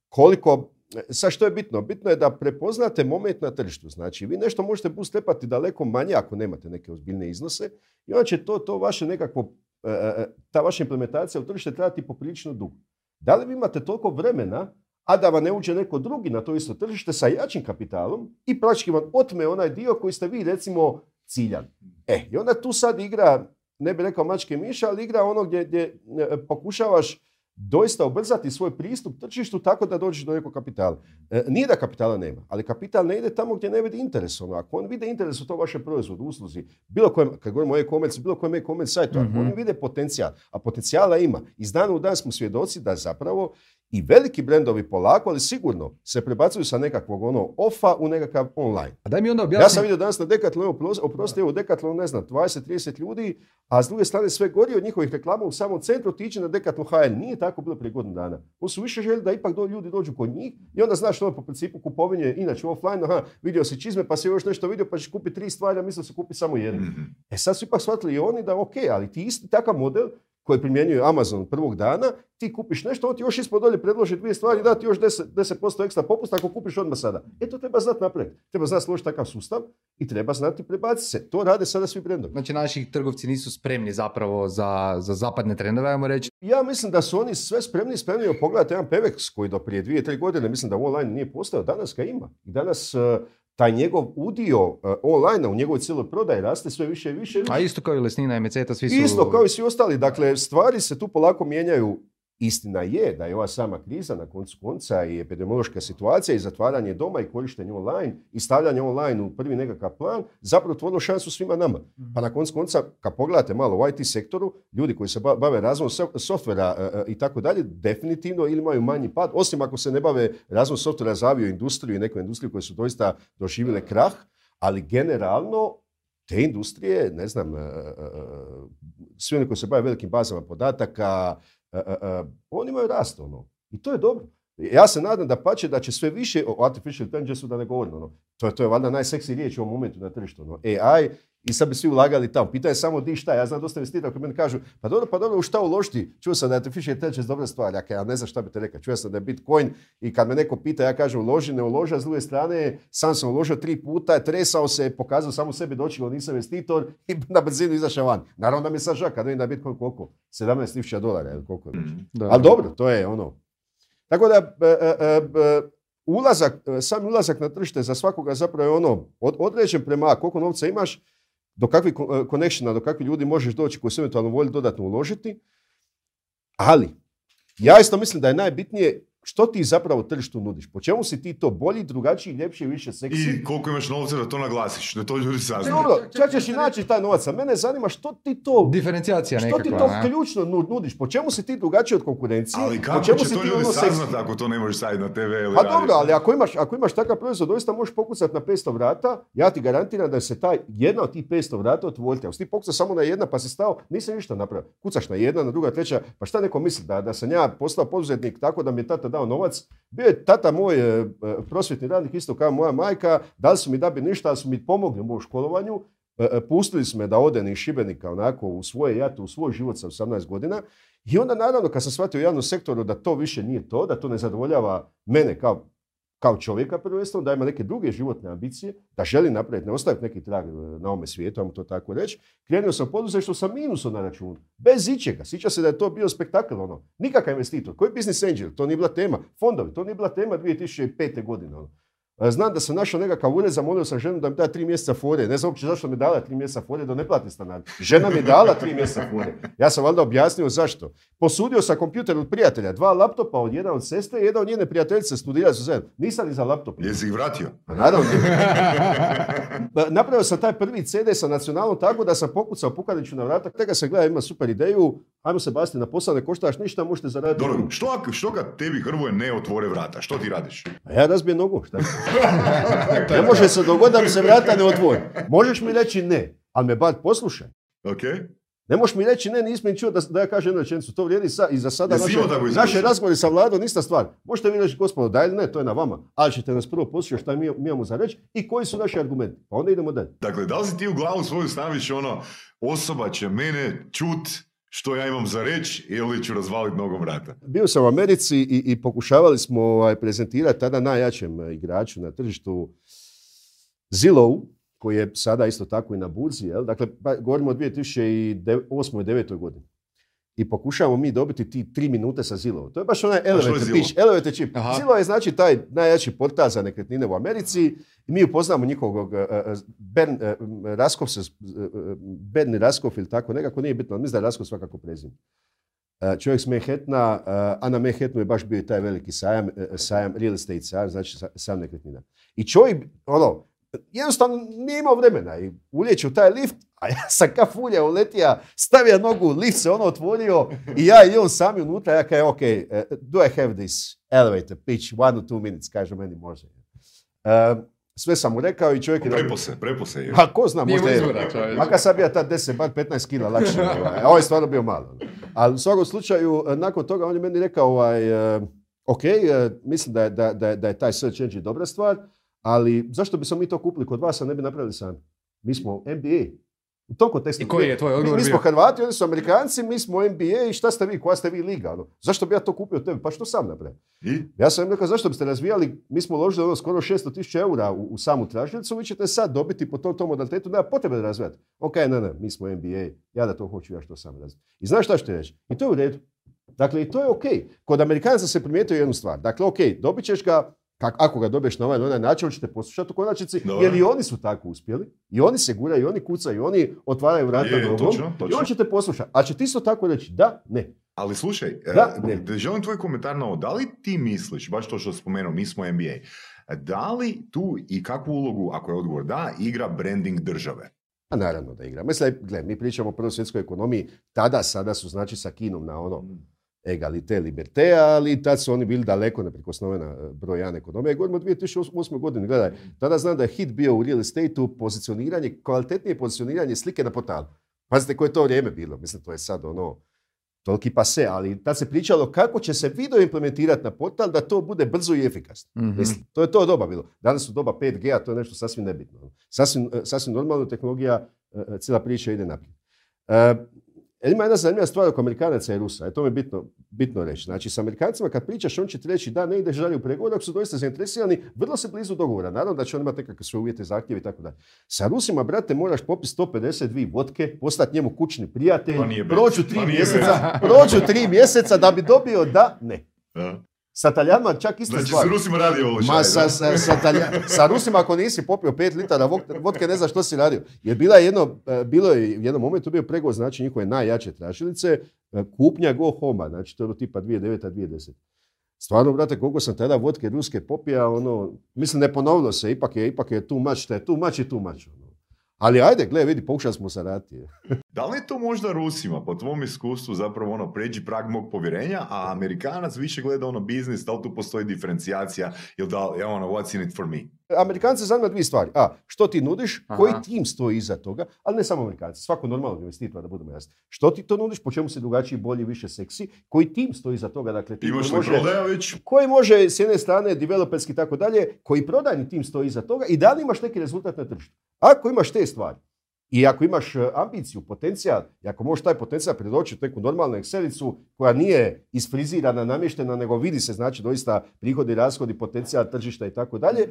koliko, sad što je bitno? Bitno je da prepoznate moment na tržištu. Znači, vi nešto možete bootstrapati daleko manje ako nemate neke ozbiljne iznose i onda će to, to vaše nekakvo, e, e, ta vaša implementacija u tržište trajati poprilično dugo. Da li vi imate toliko vremena, a da vam ne uđe neko drugi na to isto tržište sa jačim kapitalom i praktički vam otme onaj dio koji ste vi recimo ciljali. E, i onda tu sad igra, ne bi rekao mačke miša, ali igra ono gdje, gdje e, pokušavaš doista ubrzati svoj pristup tržištu tako da dođeš do nekog kapitala. E, nije da kapitala nema, ali kapital ne ide tamo gdje ne vidi interes. Ono, ako on vide interes u to vaše proizvodu, usluzi, bilo kojem, kad govorimo o e-commerce, bilo kojem e-commerce sajtu, ako Mhm. oni vide potencijal, a potencijala ima. Iz dana u dan smo svjedoci da zapravo i veliki brendovi polako, ali sigurno se prebacuju sa nekakvog ono ofa u nekakav online. A daj mi onda Ja objasni. sam vidio danas na Decathlonu, opros- oprosti, evo Decathlon, ne znam, 20-30 ljudi, a s druge strane sve gori od njihovih reklama u samom centru otići na Decathlon HL. Nije tako bilo prije godinu dana. Oni su više željeli da ipak do, ljudi dođu kod njih i onda znaš ono po principu kupovinje, inače offline, aha, vidio si čizme pa si još nešto vidio pa ćeš kupiti tri stvari, a mislio si kupi samo jednu. Mhm. E sad su ipak shvatili i oni da ok, ali ti isti takav model koji primjenjuje Amazon prvog dana, ti kupiš nešto, on ti još ispod dolje predloži dvije stvari, da ti još 10%, 10% ekstra popust ako kupiš odmah sada. E to treba znati napraviti. Treba znati složiti takav sustav i treba znati prebaciti se. To rade sada svi brendovi. Znači, naši trgovci nisu spremni zapravo za, za zapadne trendove, ajmo reći. Ja mislim da su oni sve spremni, spremni. Evo, Pogledajte jedan Pevex koji do prije dvije, tri godine mislim da online nije postao, danas ga ima. I danas eh, taj njegov udio eh, online u njegovoj cijeloj prodaji raste sve više i više. i više. A isto kao i Lesnina i Meceta, svi su... Isto kao i svi ostali. Dakle, stvari se tu polako mijenjaju. Istina je da je ova sama kriza na koncu konca i epidemiološka situacija i zatvaranje doma i korištenje online i stavljanje online u prvi nekakav plan zapravo otvorilo šansu svima nama. Pa na koncu konca, kad pogledate malo u IT sektoru, ljudi koji se ba- bave razvojem so- softvera e, e, i tako dalje, definitivno ili imaju manji pad, osim ako se ne bave razvojem softvera za avio industriju i neku industriju koje su doista doživjele krah, ali generalno te industrije, ne znam, e, svi oni koji se bave velikim bazama podataka, e, e, e, oni imaju rast, ono. I to je dobro. Ja se nadam da pače da će sve više, o artificial intelligence da ne govorim, ono. To je, to je valjda najseksi riječ u ovom momentu na tržištu, ono. AI, i sad bi svi ulagali tamo. Pitanje je samo di šta. Ja znam dosta investitora koji meni kažu, pa dobro, pa dobro, u šta uložiti? Čuo sam da je artificial intelligence dobra stvar. Ja, ja ne znam šta bi te rekao. Čuo sam da je Bitcoin i kad me neko pita, ja kažem uloži, ne uloži, a s druge strane sam sam uložio tri puta, tresao se, pokazao samo sebi doći, nisam investitor i na brzinu izašao van. Naravno da mi je sad žak, kad vidim da je Bitcoin koliko? 17.000 dolara ili koliko je već. Mhm. Da. Ali dobro, to je ono. Tako da, e, e, e, ulazak, sam ulazak na tržište za svakoga zapravo je ono, od, određen prema koliko novca imaš, do kakvih connectiona, do kakvih ljudi možeš doći koji su eventualno volji dodatno uložiti. Ali, ja isto mislim da je najbitnije što ti zapravo tržištu nudiš. Po čemu si ti to bolji, drugačiji, ljepši, više seksi? I koliko imaš novca da to naglasiš, da to ljudi saznaju. Dobro, čak ćeš i naći taj novac, a mene zanima što ti to Diferencijacija što nekakva. ti to ne? ključno nu- nudiš? Po čemu si ti drugačiji od konkurencije? Ali po kako čemu će si to ti ljudi ono seksi? saznat ako to ne možeš staviti na TV ili Pa dobro, ali ako imaš, ako imaš takav proizvod, doista možeš pokucati na 500 vrata, ja ti garantiram da se taj, jedna od tih 500 vrata otvoriti. Ako si ti pokucao samo na jedna pa si stao, nisi ništa napravio. Kucaš na jedna, na druga, treća, pa šta neko misli? Da, da sam ja postao poduzetnik tako da mi je tata dao novac? Bio je tata moj e, e, prosvjetni radnik, isto kao moja majka, dali su mi da bi ništa, ali su mi pomogli u mom školovanju. E, Pustili su me da odem iz Šibenika onako u svoje jate, u svoj život sa 18 godina. I onda naravno kad sam shvatio u javnom sektoru da to više nije to, da to ne zadovoljava mene kao kao čovjeka prvenstveno, da ima neke druge životne ambicije, da želi napraviti, ne ostaviti neki trag e, na ovome svijetu, ajmo to tako reći. Krenuo sam poduzetništvo sa minusom na računu, bez ičega. Sjeća se da je to bio spektakl, ono. Nikakav investitor, koji business angel, to nije bila tema. Fondovi, to nije bila tema 2005. godine. Ono. E, Znam da sam našao nekakav ured, zamolio sam ženu da mi da tri mjeseca fore. Ne znam uopće zašto mi dala tri mjeseca fore da ne plati stanar. Žena mi je dala tri mjeseca fore. Ja sam valjda objasnio zašto. Posudio sam kompjuter od prijatelja, dva laptopa, od jedna od sestre i jedna od njene prijateljice, studirali su zajedno. Nisam ni za laptop. Jesi ih vratio? Pa naravno. Ba, Napravio sam taj prvi CD sa nacionalnom tako da sam pokucao Pukaniću na vrata. Tega se gleda, ima super ideju. Ajmo se basti na posao, ne koštaš ništa, možete zaraditi. Dobro, što, ako- što kad tebi Hrvoje ne otvore vrata? Što ti radiš? A ja razbijem nogu, šta? *laughs* ne može se dogoditi da mi se vrata ne otvori. Možeš mi reći ne, ali me bar poslušaj. Ok? Ne možeš mi reći ne, nisam ni čuo da, da ja kažem jednu rečenicu. To vrijedi sa, i za sada naše, naše razgovori sa vladom, ista stvar. Možete vi reći, gospodo, da ili ne, to je na vama. Ali ćete nas prvo poslušati šta mi, mi imamo za reći i koji su naši argumenti. Pa onda idemo dalje. Dakle, da li si ti u glavu svoju staviš ono, osoba će mene čut što ja imam za reći ili ću razvaliti nogom vrata? Bio sam u Americi i, i pokušavali smo ovaj, prezentirati tada najjačem igraču na tržištu Zillow, koji je sada isto tako i na burzi. Jel? Dakle, pa, govorimo o 2008. i 2009. godini. I pokušavamo mi dobiti ti tri minute sa Zillow. To je baš onaj elevator pitch, elevator chip. Aha. Je znači taj najjači portal za nekretnine u Americi i mi upoznamo njihovog e, Ben e, Raskov, se, e, Ben Raskov ili tako nekako, nije bitno, mislim da je Raskov svakako prezim. Čovjek s Manhattana, a na Manhattanu je baš bio i taj veliki sajam, sajam real estate sajam, znači sa- sajam nekretnina. I čovjek, ono, jednostavno nije imao vremena i uljeće u taj lift, a ja sam ka fulja uletija, stavio nogu, lift se ono otvorio i ja i on sami unutra, ja kažem, ok, eh, do I have this elevator pitch, one or two minutes, kaže meni može. Eh, sve sam mu rekao i čovjek je... Prepose, prepose je. Pa ko zna, Nije možda je... Makar sam bio tad 10, bar 15 kila lakše. Ovaj. A ovo je stvarno bio malo. Ali u svakom slučaju, eh, nakon toga on je meni rekao, ovaj, eh, ok, mislim da je, da, da, da je taj search engine dobra stvar, ali zašto bi smo mi to kupili kod vas, a ne bi napravili sami? Mi smo MBA. U tom kontekstu. I koji je tvoj mi, odgovor mi smo bio? Hrvati, oni su Amerikanci, mi smo MBA i šta ste vi, koja ste vi liga? Ono? Zašto bi ja to kupio od tebe? Pa što sam napravio? I? Ja sam im rekao, zašto biste razvijali, mi smo uložili ono skoro 600 tisuća eura u, u samu tražilicu, vi ćete sad dobiti po tom, tom modalitetu, nema potrebe da razvijate. Ok, ne, ne, mi smo MBA, ja da to hoću, ja što sam razvijati. I znaš šta ću ti reći? I to je u redu. Dakle, i to je ok. Kod Amerikanaca se primijetio jednu stvar. Dakle, ok, dobit ćeš ga, kak, ako ga dobiješ na ovaj ili onaj način, on će te poslušati u konačnici, Dobro. jer i oni su tako uspjeli. I oni se guraju, i oni kucaju, i oni otvaraju vrata točno, I on će te poslušati. A će ti isto tako reći, da, ne. Ali slušaj, e, Da, ne. da, želim tvoj komentar na ovo. Da li ti misliš, baš to što spomenuo, mi smo NBA, da li tu i kakvu ulogu, ako je odgovor da, igra branding države? A naravno da igra. Mislim, gle, mi pričamo o prvoj svjetskoj ekonomiji, tada, sada su znači sa Kinom na ono egalite, liberté, ali tad su oni bili daleko neprikosnovena e, broj jedan ekonomija. Govorimo o 2008. godini, gledaj, tada znam da je hit bio u real estate-u pozicioniranje, kvalitetnije pozicioniranje slike na portalu. Pazite koje je to vrijeme bilo, mislim to je sad ono, toliki pase, ali tad se pričalo kako će se video implementirati na portal da to bude brzo i efikasno. Mhm. Mislim, to je to doba bilo. Danas su doba 5G, a to je nešto sasvim nebitno. Sasvim, e, sasvim normalno tehnologija, e, cijela priča ide naprijed. E, ima jedna zanimljiva stvar oko Amerikanaca i Rusa, e, to mi je bitno, bitno reći. Znači, s Amerikancima kad pričaš, on će ti reći da ne ideš dalje u pregovor, ako su doista zainteresirani, vrlo se blizu dogovora. Naravno da će on imati nekakve svoje uvjete, zahtjeve i tako dalje. Sa Rusima, brate, moraš popis 152 vodke, postati njemu kućni prijatelj, prođu tri mjeseca, prođu tri mjeseca da bi dobio da ne. Da. Sa Taljanima čak ista Znači, stvar. s Rusima radi ovo Ma sa, sa, sa, Talja- sa Rusima ako nisi popio pet litara vodke ne znaš što si radio. Jer bila je jedno, e, bilo je u jednom momentu bio pregovor znači njihove najjače tražilice, e, kupnja Go Homa, znači to je tipa 2009-2010. Stvarno, brate, koliko sam tada vodke ruske popija, ono, mislim ne ponovilo se, ipak je, ipak je tu mač, šta je tu mač i tu mač. Ono. Ali ajde, gle, vidi, pokušali smo se raditi. Da li je to možda Rusima, po tvom iskustvu, zapravo ono, pređi prag mog povjerenja, a Amerikanac više gleda ono biznis, da li tu postoji diferencijacija ili da li je ono, what's in it for me? Amerikanci zanima dvije stvari. A, što ti nudiš, Aha. koji tim stoji iza toga, ali ne samo Amerikanci, svako normalnog investitora, da budemo jasni. Što ti to nudiš, po čemu si drugačiji, bolji, više seksi, koji tim stoji iza toga, dakle, tim Imaš koji već? koji može s jedne strane developerski i tako dalje, koji prodajni tim stoji iza toga i da li imaš neki rezultat na tržištu. Ako imaš te stvari i ako imaš e, ambiciju, potencijal, i ako možeš taj potencijal predočiti u neku normalnu Excelicu koja nije isfrizirana, namještena, nego vidi se znači doista prihodi, rashodi, potencijal tržišta i tako dalje,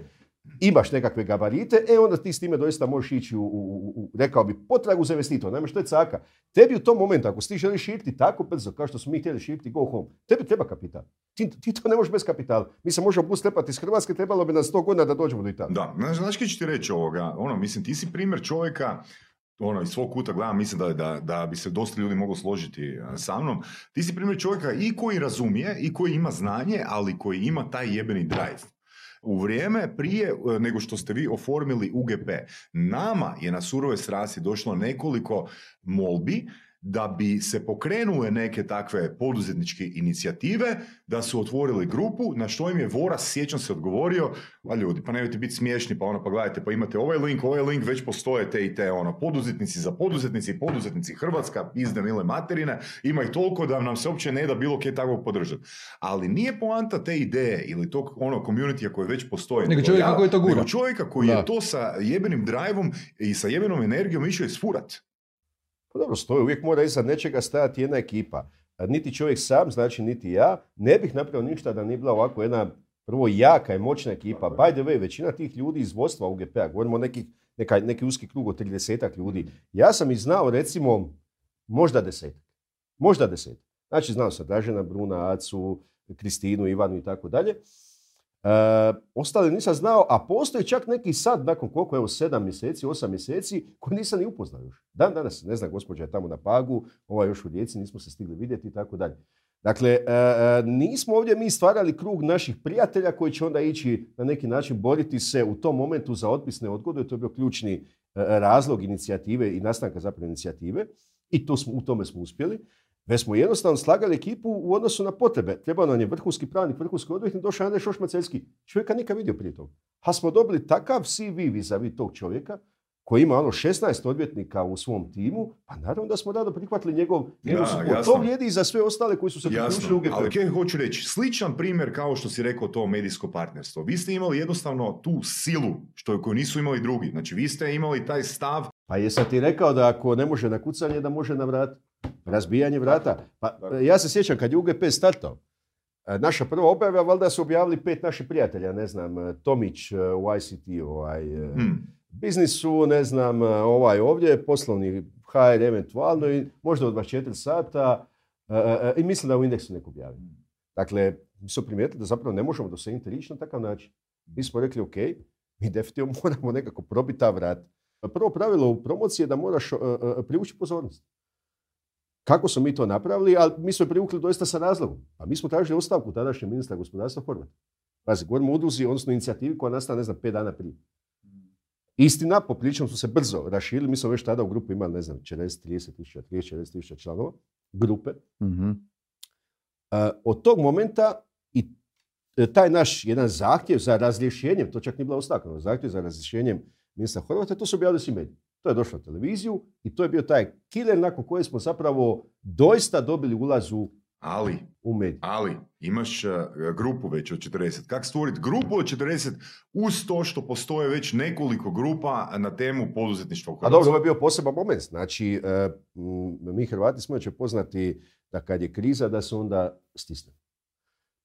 imaš nekakve gabarite, e onda ti s time doista možeš ići u, rekao bi, potragu za investitor. Naime, što je caka? Tebi u tom momentu, ako ti želiš širiti tako brzo, kao što smo mi htjeli širiti Go Home, tebi treba kapital. Ti, to ne možeš bez kapitala. Mi se možemo bootstrapati iz Hrvatske, trebalo bi na 100 godina da dođemo do Italije. Da, kaj ću ti reći ovoga? Ono, mislim, ti si primjer čovjeka, ono, iz svog kuta gledam, mislim da, da, da bi se dosta ljudi moglo složiti a, sa mnom. Ti si primjer čovjeka i koji razumije, i koji ima znanje, ali koji ima taj jebeni drive. U vrijeme prije e, nego što ste vi oformili UGP, nama je na surove strasti došlo nekoliko molbi da bi se pokrenule neke takve poduzetničke inicijative, da su otvorili grupu, na što im je Voras, sjećam se, odgovorio, a ljudi, pa nemojte biti smiješni, pa ono, pa gledajte, pa imate ovaj link, ovaj link, već postoje te i te, ono, poduzetnici za poduzetnici, poduzetnici Hrvatska, pizde mile materine, ima ih toliko da nam se uopće ne da bilo kje takvog podržati. Ali nije poanta te ideje ili tog ono communitya koji već postoji. Nego čovjeka koji to gura. Nego čovjeka koji Da. je to sa jebenim driveom i sa jebenom energijom išao isfurat. Pa dobro, stoji, uvijek mora iza nečega stajati jedna ekipa. Niti čovjek sam, znači niti ja, ne bih napravio ništa da nije bila ovako jedna prvo jaka i moćna ekipa. By the way, većina tih ljudi iz vodstva UGP-a, govorimo o nekih, neka, neki uski krug od 30 ljudi. Ja sam ih znao recimo možda desetak. Možda desetak. Znači znao sam Dražena Bruna, Acu, Kristinu, Ivanu i tako dalje. E, ostale nisam znao, a postoji čak neki sad, nakon koliko, evo, sedam mjeseci, osam mjeseci, koji nisam ni upoznao još. Dan danas, ne znam, gospođa je tamo na Pagu, ova još u Rijeci, nismo se stigli vidjeti i tako dalje. Dakle, e, e, nismo ovdje mi stvarali krug naših prijatelja koji će onda ići na neki način boriti se u tom momentu za otpisne odgode, to je bio ključni e, razlog inicijative i nastanka zapravo inicijative i to smo, u tome smo uspjeli. Već smo jednostavno slagali ekipu u odnosu na potrebe. Trebao nam je vrhunski pravnik, vrhunski odvjetnik, došao Andrej Šošmaceljski. Čovjeka nikad vidio prije toga. A smo dobili takav CV vis-a-vis tog čovjeka koji ima ono 16 odvjetnika u svom timu, pa naravno da smo rado prihvatili njegov, support. jasno. To vrijedi i za sve ostale koji su se priključili u GP. ali kaj hoću reći, sličan primjer kao što si rekao to medijsko partnerstvo. Vi ste imali jednostavno tu silu što koju nisu imali drugi. Znači vi ste imali taj stav Pa jesam ti rekao da ako ne može na kucanje, da može na vrat. Razbijanje vrata. Pa, ja se sjećam kad je UGP startao, e, naša prva objava, valjda su objavili pet naših prijatelja, ne znam, e, Tomić e, u ICT, ovaj, e, hmm, biznisu, ne znam, e, ovaj ovdje, poslovni HR eventualno i možda od 24 sata e, e, i mislim da u indeksu neko objavi. Dakle, mi smo primijetili da zapravo ne možemo dosegnuti rič na takav način. Mi smo rekli, ok, mi definitivno moramo nekako probiti ta vrata. Prvo pravilo u promociji je da moraš e, e, privući pozornost. Kako smo mi to napravili, ali mi smo privukli doista sa razlogom. A mi smo tražili ostavku tadašnjeg ministra gospodarstva Horvata. Pazi, govorimo o udruzi, odnosno inicijativi koja nastala, ne znam, pet dana prije. Istina, poprilično su se brzo raširili, mi smo već tada u grupu imali, ne znam, 40, 30 tisuća, 30, 40 tisuća članova grupe. Mhm. Od tog momenta i e, taj naš jedan zahtjev za razrješenjem, to čak nije bila ostavka, zahtjev za razrješenjem ministra Horvata, to su objavili svi mediji. To je došlo na televiziju i to je bio taj killer nakon koje smo zapravo doista dobili ulaz u, ali, u medije. ali imaš uh, grupu već od 40. Kako stvoriti grupu od 40 uz to što postoje već nekoliko grupa na temu poduzetništva u A Hrvatskoj? dobro, ovo je bio poseban moment. Znači, m, mi Hrvati smo će poznati da kad je kriza da se onda stisne.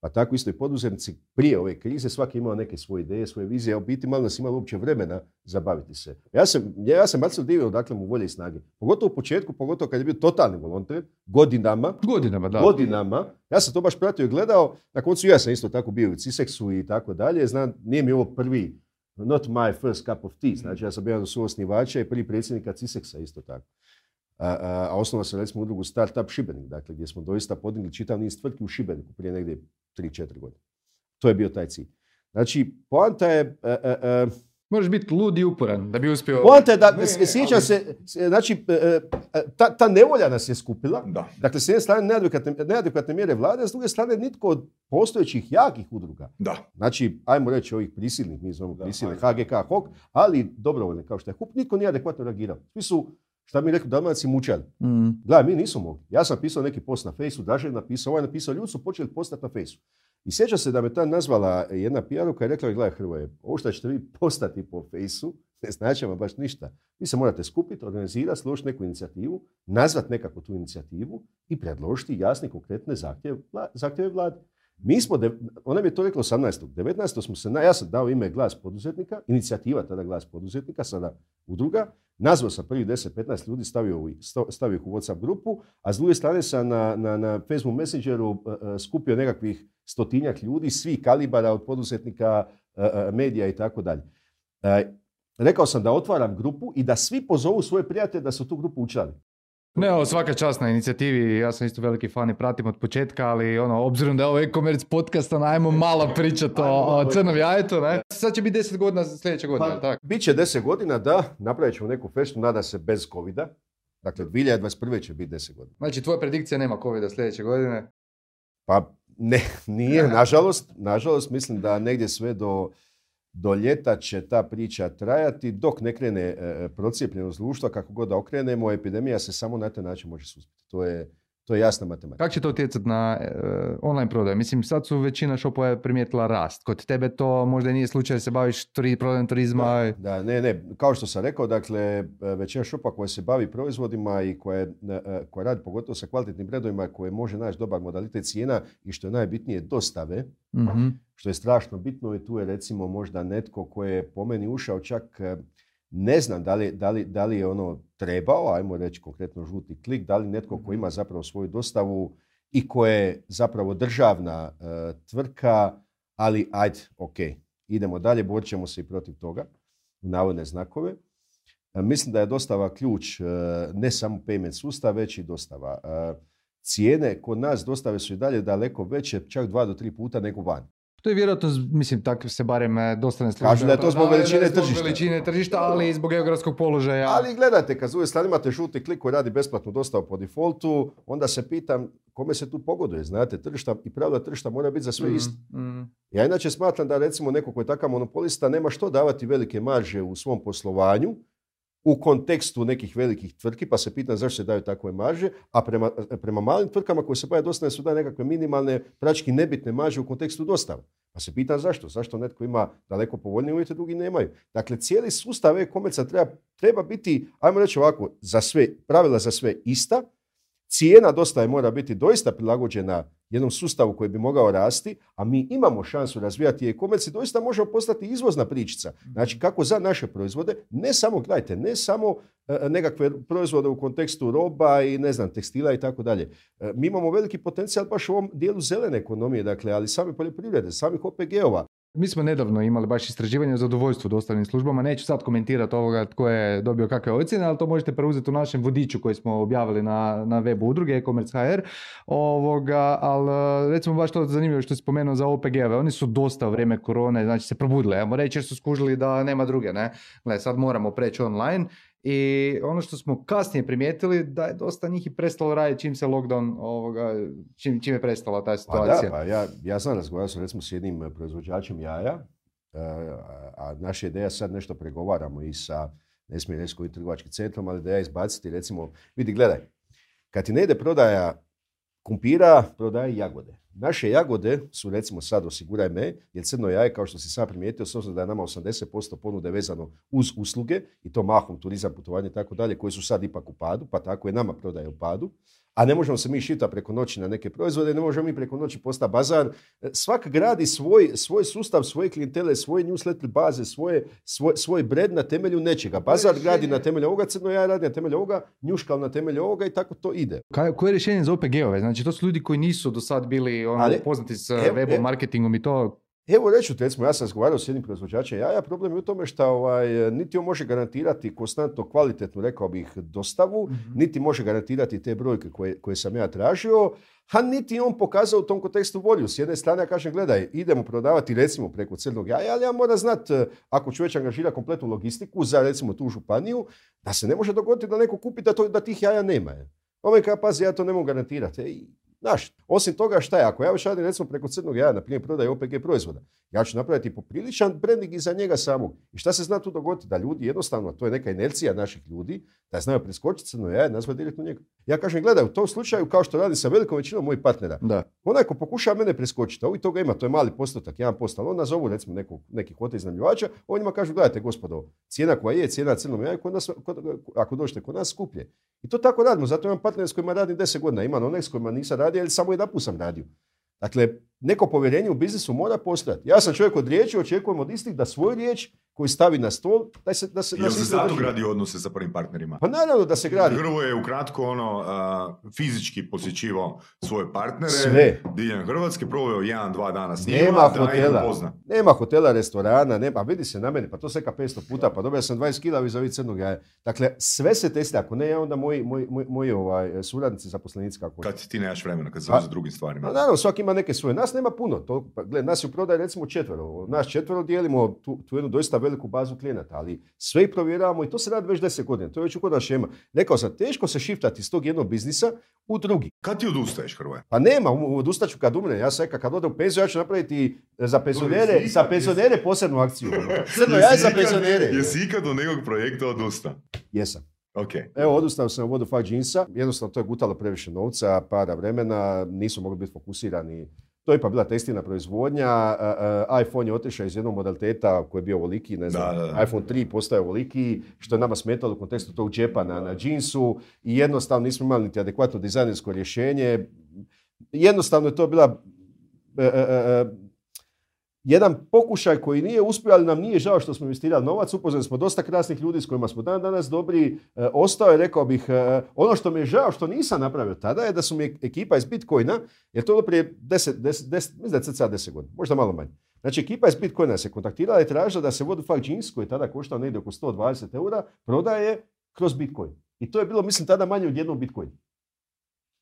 Pa tako isto i poduzetnici prije ove krize, svaki imao neke svoje ideje, svoje vizije, a u biti malo nas imalo uopće vremena zabaviti se. Ja sam, ja sam divio dakle mu volje i snage. Pogotovo u početku, pogotovo kad je bio totalni volonter, godinama, Godinama, da. godinama. Ja sam to baš pratio i gledao. Na koncu ja sam isto tako bio u Ciseksu i tako dalje. Znam, nije mi ovo prvi, not my first cup of tea. Znači ja sam bio suosnivača i prvi predsjednika Ciseksa isto tako. A, a, a osnovao sam recimo udrugu Startup Šibenik, dakle gdje smo doista podigli čitav niz tvrtki u Šibeniku prije negdje 3-4 godine. To je bio taj cilj. Znači, poanta je, e, e, e, Možeš biti lud i uporan da bi uspio... poanta je da, Ne, s- sjećam ali- se, znači, ta, ta nevolja nas je skupila, Da. Dakle, s jedne strane neadekvatne, neadekvatne mjere vlade, s druge strane nitko od postojećih jakih udruga, Da. znači, ajmo reći ovih prisilnih, mi zovemo prisilnih. HGK, HOK, ali dobrovoljne kao što je HUP, nitko nije adekvatno reagirao. Svi su, šta mi rekli, dalmaci mučali. Mm. Gledaj, mi nismo mogli. Ja sam pisao neki post na fejsu, Dražen je napisao, ovaj je napisao, ljudi su počeli postati na fejsu. I sjeća se da me ta nazvala jedna PR-ovka i rekla, gledaj Hrvoje, ovo što ćete vi postati po fejsu, ne znači vam baš ništa. Vi se morate skupiti, organizirati, složiti neku inicijativu, nazvati nekako tu inicijativu i predložiti jasne, konkretne zahtjeve, zahtjeve vlade. Mi smo, ona mi je to rekla 18. 19. smo se, na, ja sam dao ime glas poduzetnika, inicijativa tada glas poduzetnika, sada udruga, nazvao sam prvih 10-15 ljudi, stavio, stavio ih u WhatsApp grupu, a s druge strane sam na, na, na Facebook Messengeru e, e, skupio nekakvih stotinjak ljudi, svih kalibara od poduzetnika, e, medija i tako dalje. Rekao sam da otvaram grupu i da svi pozovu svoje prijatelje da su u tu grupu učlani. Ne, ovo svaka čast na inicijativi, ja sam isto veliki fan i pratim od početka, ali ono, obzirom da je ovo e-commerce podcast, ono, ajmo malo pričati Ajmo o, o crnom jajetu, ne? Sad će biti 10 godina sljedeće godine, jel tako? Biće deset godina da napravit ćemo neku feštu, nada se bez covida. Dakle, 2021. će biti 10 godina. Znači, tvoja predikcija nema covid sljedeće godine. Pa ne, *laughs* nije, nažalost. Nažalost, mislim da negdje sve do, do ljeta će ta priča trajati dok ne krene e, procijepljenost društva, kako god da okrenemo, epidemija se samo na taj način može suzbiti. To je, to je jasna matematika. Kako će to utjecati na e, online prodaju? Mislim, sad su većina shopova primijetila rast. Kod tebe to možda nije slučaj da se baviš turi, prodajom turizma. Da, ne, ne, kao što sam rekao, dakle, e, većina šopa koja se bavi proizvodima i koja, e, koja radi pogotovo sa kvalitetnim brendovima, koje može naći dobar modalitet cijena i što je najbitnije dostave, Mhm. što je strašno bitno i tu je recimo možda netko koji je po meni ušao čak ne znam da li, da li, da li je ono trebao, ajmo reći konkretno žuti klik, da li netko ko ima zapravo svoju dostavu i koja je zapravo državna e, tvrtka, ali ajde, ok, idemo dalje, borit ćemo se i protiv toga, u navodne znakove. E, Mislim da je dostava ključ, e, ne samo payment sustav, već i dostava. E, Cijene kod nas dostave su i dalje daleko veće, čak dva do tri puta nego van. To je vjerojatno, mislim, tako se barem e, dosta ne Kažu da je to zbog veličine zbog tržišta. veličine tržišta, ali i zbog geografskog položaja. Ali gledajte, kad s druge strane imate žuti klik koji radi besplatnu dostavu po defaultu, onda se pitam kome se tu pogoduje. Znate, tržišta i pravila tržišta mora biti za sve Mm, isto. mm. Ja inače smatram da recimo neko ko je takav monopolista nema što davati velike marže u svom poslovanju u kontekstu nekih velikih tvrtki, pa se pitam zašto se daju takve marže, a prema, prema malim tvrtkama koje se bave dosta su daje nekakve minimalne, praktički nebitne marže u kontekstu dostave. Pa se pitam zašto? Zašto netko ima daleko povoljnije uvjete, drugi nemaju? Dakle, cijeli sustav e-komerca treba, treba biti, ajmo reći ovako, za sve, pravila za sve ista, cijena dostave mora biti doista prilagođena jednom sustavu koji bi mogao rasti, a mi imamo šansu razvijati e-commerce i doista možemo postati izvozna pričica. Znači, kako za naše proizvode, ne samo, gledajte, ne samo e, nekakve proizvode u kontekstu roba i ne znam, tekstila i tako dalje. E, Mi imamo veliki potencijal baš u ovom dijelu zelene ekonomije, dakle, ali same poljoprivrede, samih OPG-ova. Mi smo nedavno imali baš istraživanje o zadovoljstvu dostavnim službama. Neću sad komentirati ovoga tko je dobio kakve ocjene, ali to možete preuzeti u našem vodiču koji smo objavili na, na webu udruge e-commerce HR. Ovoga, ali e, recimo baš to zanimljivo što si spomenuo za OPG-ove. Oni su dosta u vrijeme korone, znači se probudili. Ajmo reći jer su skužili da nema druge. Ne? Gle, sad moramo preći online. I ono što smo kasnije primijetili da je dosta njih i prestalo raditi čim se lockdown, ovoga, čim, čim je prestala ta Pa da, situacija. pa ja, ja sam razgovarao sam recimo s jednim e, proizvođačem jaja, e, a, a naša ideja sad nešto pregovaramo i sa, ne smijem reći koji trgovački centrom, ali da ja izbaciti recimo, vidi gledaj, kad ti ne ide prodaja kumpira, prodaje jagode. Naše jagode su recimo sad osiguraj me, jer crno jaje, kao što si sam primijetio, s obzirom da je nama 80% ponude vezano uz usluge, i to mahom, turizam, putovanje i tako dalje, koji su sad ipak u padu, pa tako je nama prodaja u padu, a ne možemo se mi šita preko noći na neke proizvode, ne možemo mi preko noći postati bazar. Svak gradi svoj, svoj sustav, svoje klijentele, svoje newsletter baze, svoje, svoj, svoj bred na temelju nečega. Bazar gradi na temelju ovoga, crno ja radi na temelju ovoga, njuškal na temelju ovoga i tako to ide. Kaj, koje je rješenje za OPG-ove? Znači, to su ljudi koji nisu do sad bili ono, Ali, poznati s evo, webom, evo. marketingom i to. Evo reću, recimo, ja sam razgovarao s jednim proizvođačem jaja, problem je u tome što ovaj, niti on može garantirati konstantno kvalitetnu, rekao bih, dostavu, niti može garantirati te brojke koje, koje sam ja tražio, a niti on pokazao u tom kontekstu volju. S jedne strane ja kažem, gledaj, idemo prodavati recimo preko crnog jaja, ali ja moram znat, eh, ako ću već angažirati kompletnu logistiku za recimo tu županiju, da se ne može dogoditi da neko kupi da, to, da tih jaja nema. mi kaže, pazi, ja to ne mogu garantirati. Ej, Znaš, osim toga šta je, ako ja već radim recimo preko crnog jaja, na primjer prodaje OPG proizvoda, ja ću napraviti popriličan branding iza njega samog. I šta se zna tu dogoditi? Da ljudi jednostavno, to je neka inercija naših ljudi, da znaju preskočiti crno jaje, nazvati direktno njega. Ja kažem, gledaj, u tom slučaju, kao što radi sa velikom većinom mojih partnera, Da. onaj ko pokuša mene preskočiti, a ovih toga ima, to je mali postotak, 1%, ali on nazovu recimo nekog, neki kvota iznajmljivača, on njima kažu, gledajte gospodo, cijena koja je, cijena crnom jaju, kod nas, kod- ako dođete kod nas, skuplje. I to tako radimo, zato imam partnere s kojima radim 10 godina, imam one s kojima nisam radio, ali samo jedan put sam radio. Dakle, neko povjerenje u biznisu mora postojati. Ja sam čovjek od riječi, očekujem od istih da svoju riječ koju stavi na stol, da se, da se, da Jel se se zato gradi odnose sa prvim partnerima? Pa naravno da se gradi. Hrvo je ukratko ono, a, fizički posjećivao svoje partnere Sve. diljem Hrvatske, proveo jedan, dva dana s njima, Nema da hotela, nema hotela, restorana, nema, a vidi se na meni, pa to seka 500 puta, pa dobio sam 20 kila vis crnog jaja. Dakle, sve se testira, ako ne ja, onda moji, moji, moji, moji, ovaj, suradnici, zaposlenici, kako Kad ti nemaš vremena, kad se A- za drugim stvarima. Pa naravno, svaki ima neke svoje. Nas nema puno. To, pa, gle, nas je u prodaji recimo četvero. Nas četvero dijelimo tu, tu jednu doista veliku bazu klijenata, ali sve ih provjeravamo i to se radi već deset godina. To je već uhodna šema. Rekao sam, teško se šiftati iz tog jednog biznisa u drugi. Kad ti odustaješ, Hrvoje? Pa nema, u- odustat ću kad umre. Ja sam rekao, kad odem u penziju, ja ću napraviti e, za penzionere, za penzionere posebnu akciju. *laughs* Crno jaje za penzionere. Jesi ikad od nekog projekta odusta? Jesam. Ok. Evo, odustao sam u vodu fuck džinsa. Jednostavno, to je gutalo previše novca, para vremena, nisu mogli biti fokusirani. To je ipak bila tekstilna proizvodnja. iPhone je otišao iz jednog modaliteta koji je bio ovoliki, ne znam, Da, da, da. iPhone 3 postaje ovoliki, što je nama smetalo u kontekstu tog džepa na, na džinsu i jednostavno nismo imali niti adekvatno dizajnersko rješenje. Jednostavno je to bila e, e, e, jedan pokušaj koji nije uspio, ali nam nije žao što smo investirali novac. Upoznali smo dosta krasnih ljudi s kojima smo dan danas dobri. E, ostao je, rekao bih, e, ono što mi je žao što nisam napravio tada je da su mi ekipa iz Bitcoina, jer to je prije 10, 10, 10 mislim da je cca 10 godina, možda malo manje. Znači, ekipa iz Bitcoina se kontaktirala i tražila da se Vodafone Jeans, koji je tada koštao negdje oko 120 eura, prodaje kroz Bitcoin. I to je bilo, mislim, tada manje od jednog Bitcoina.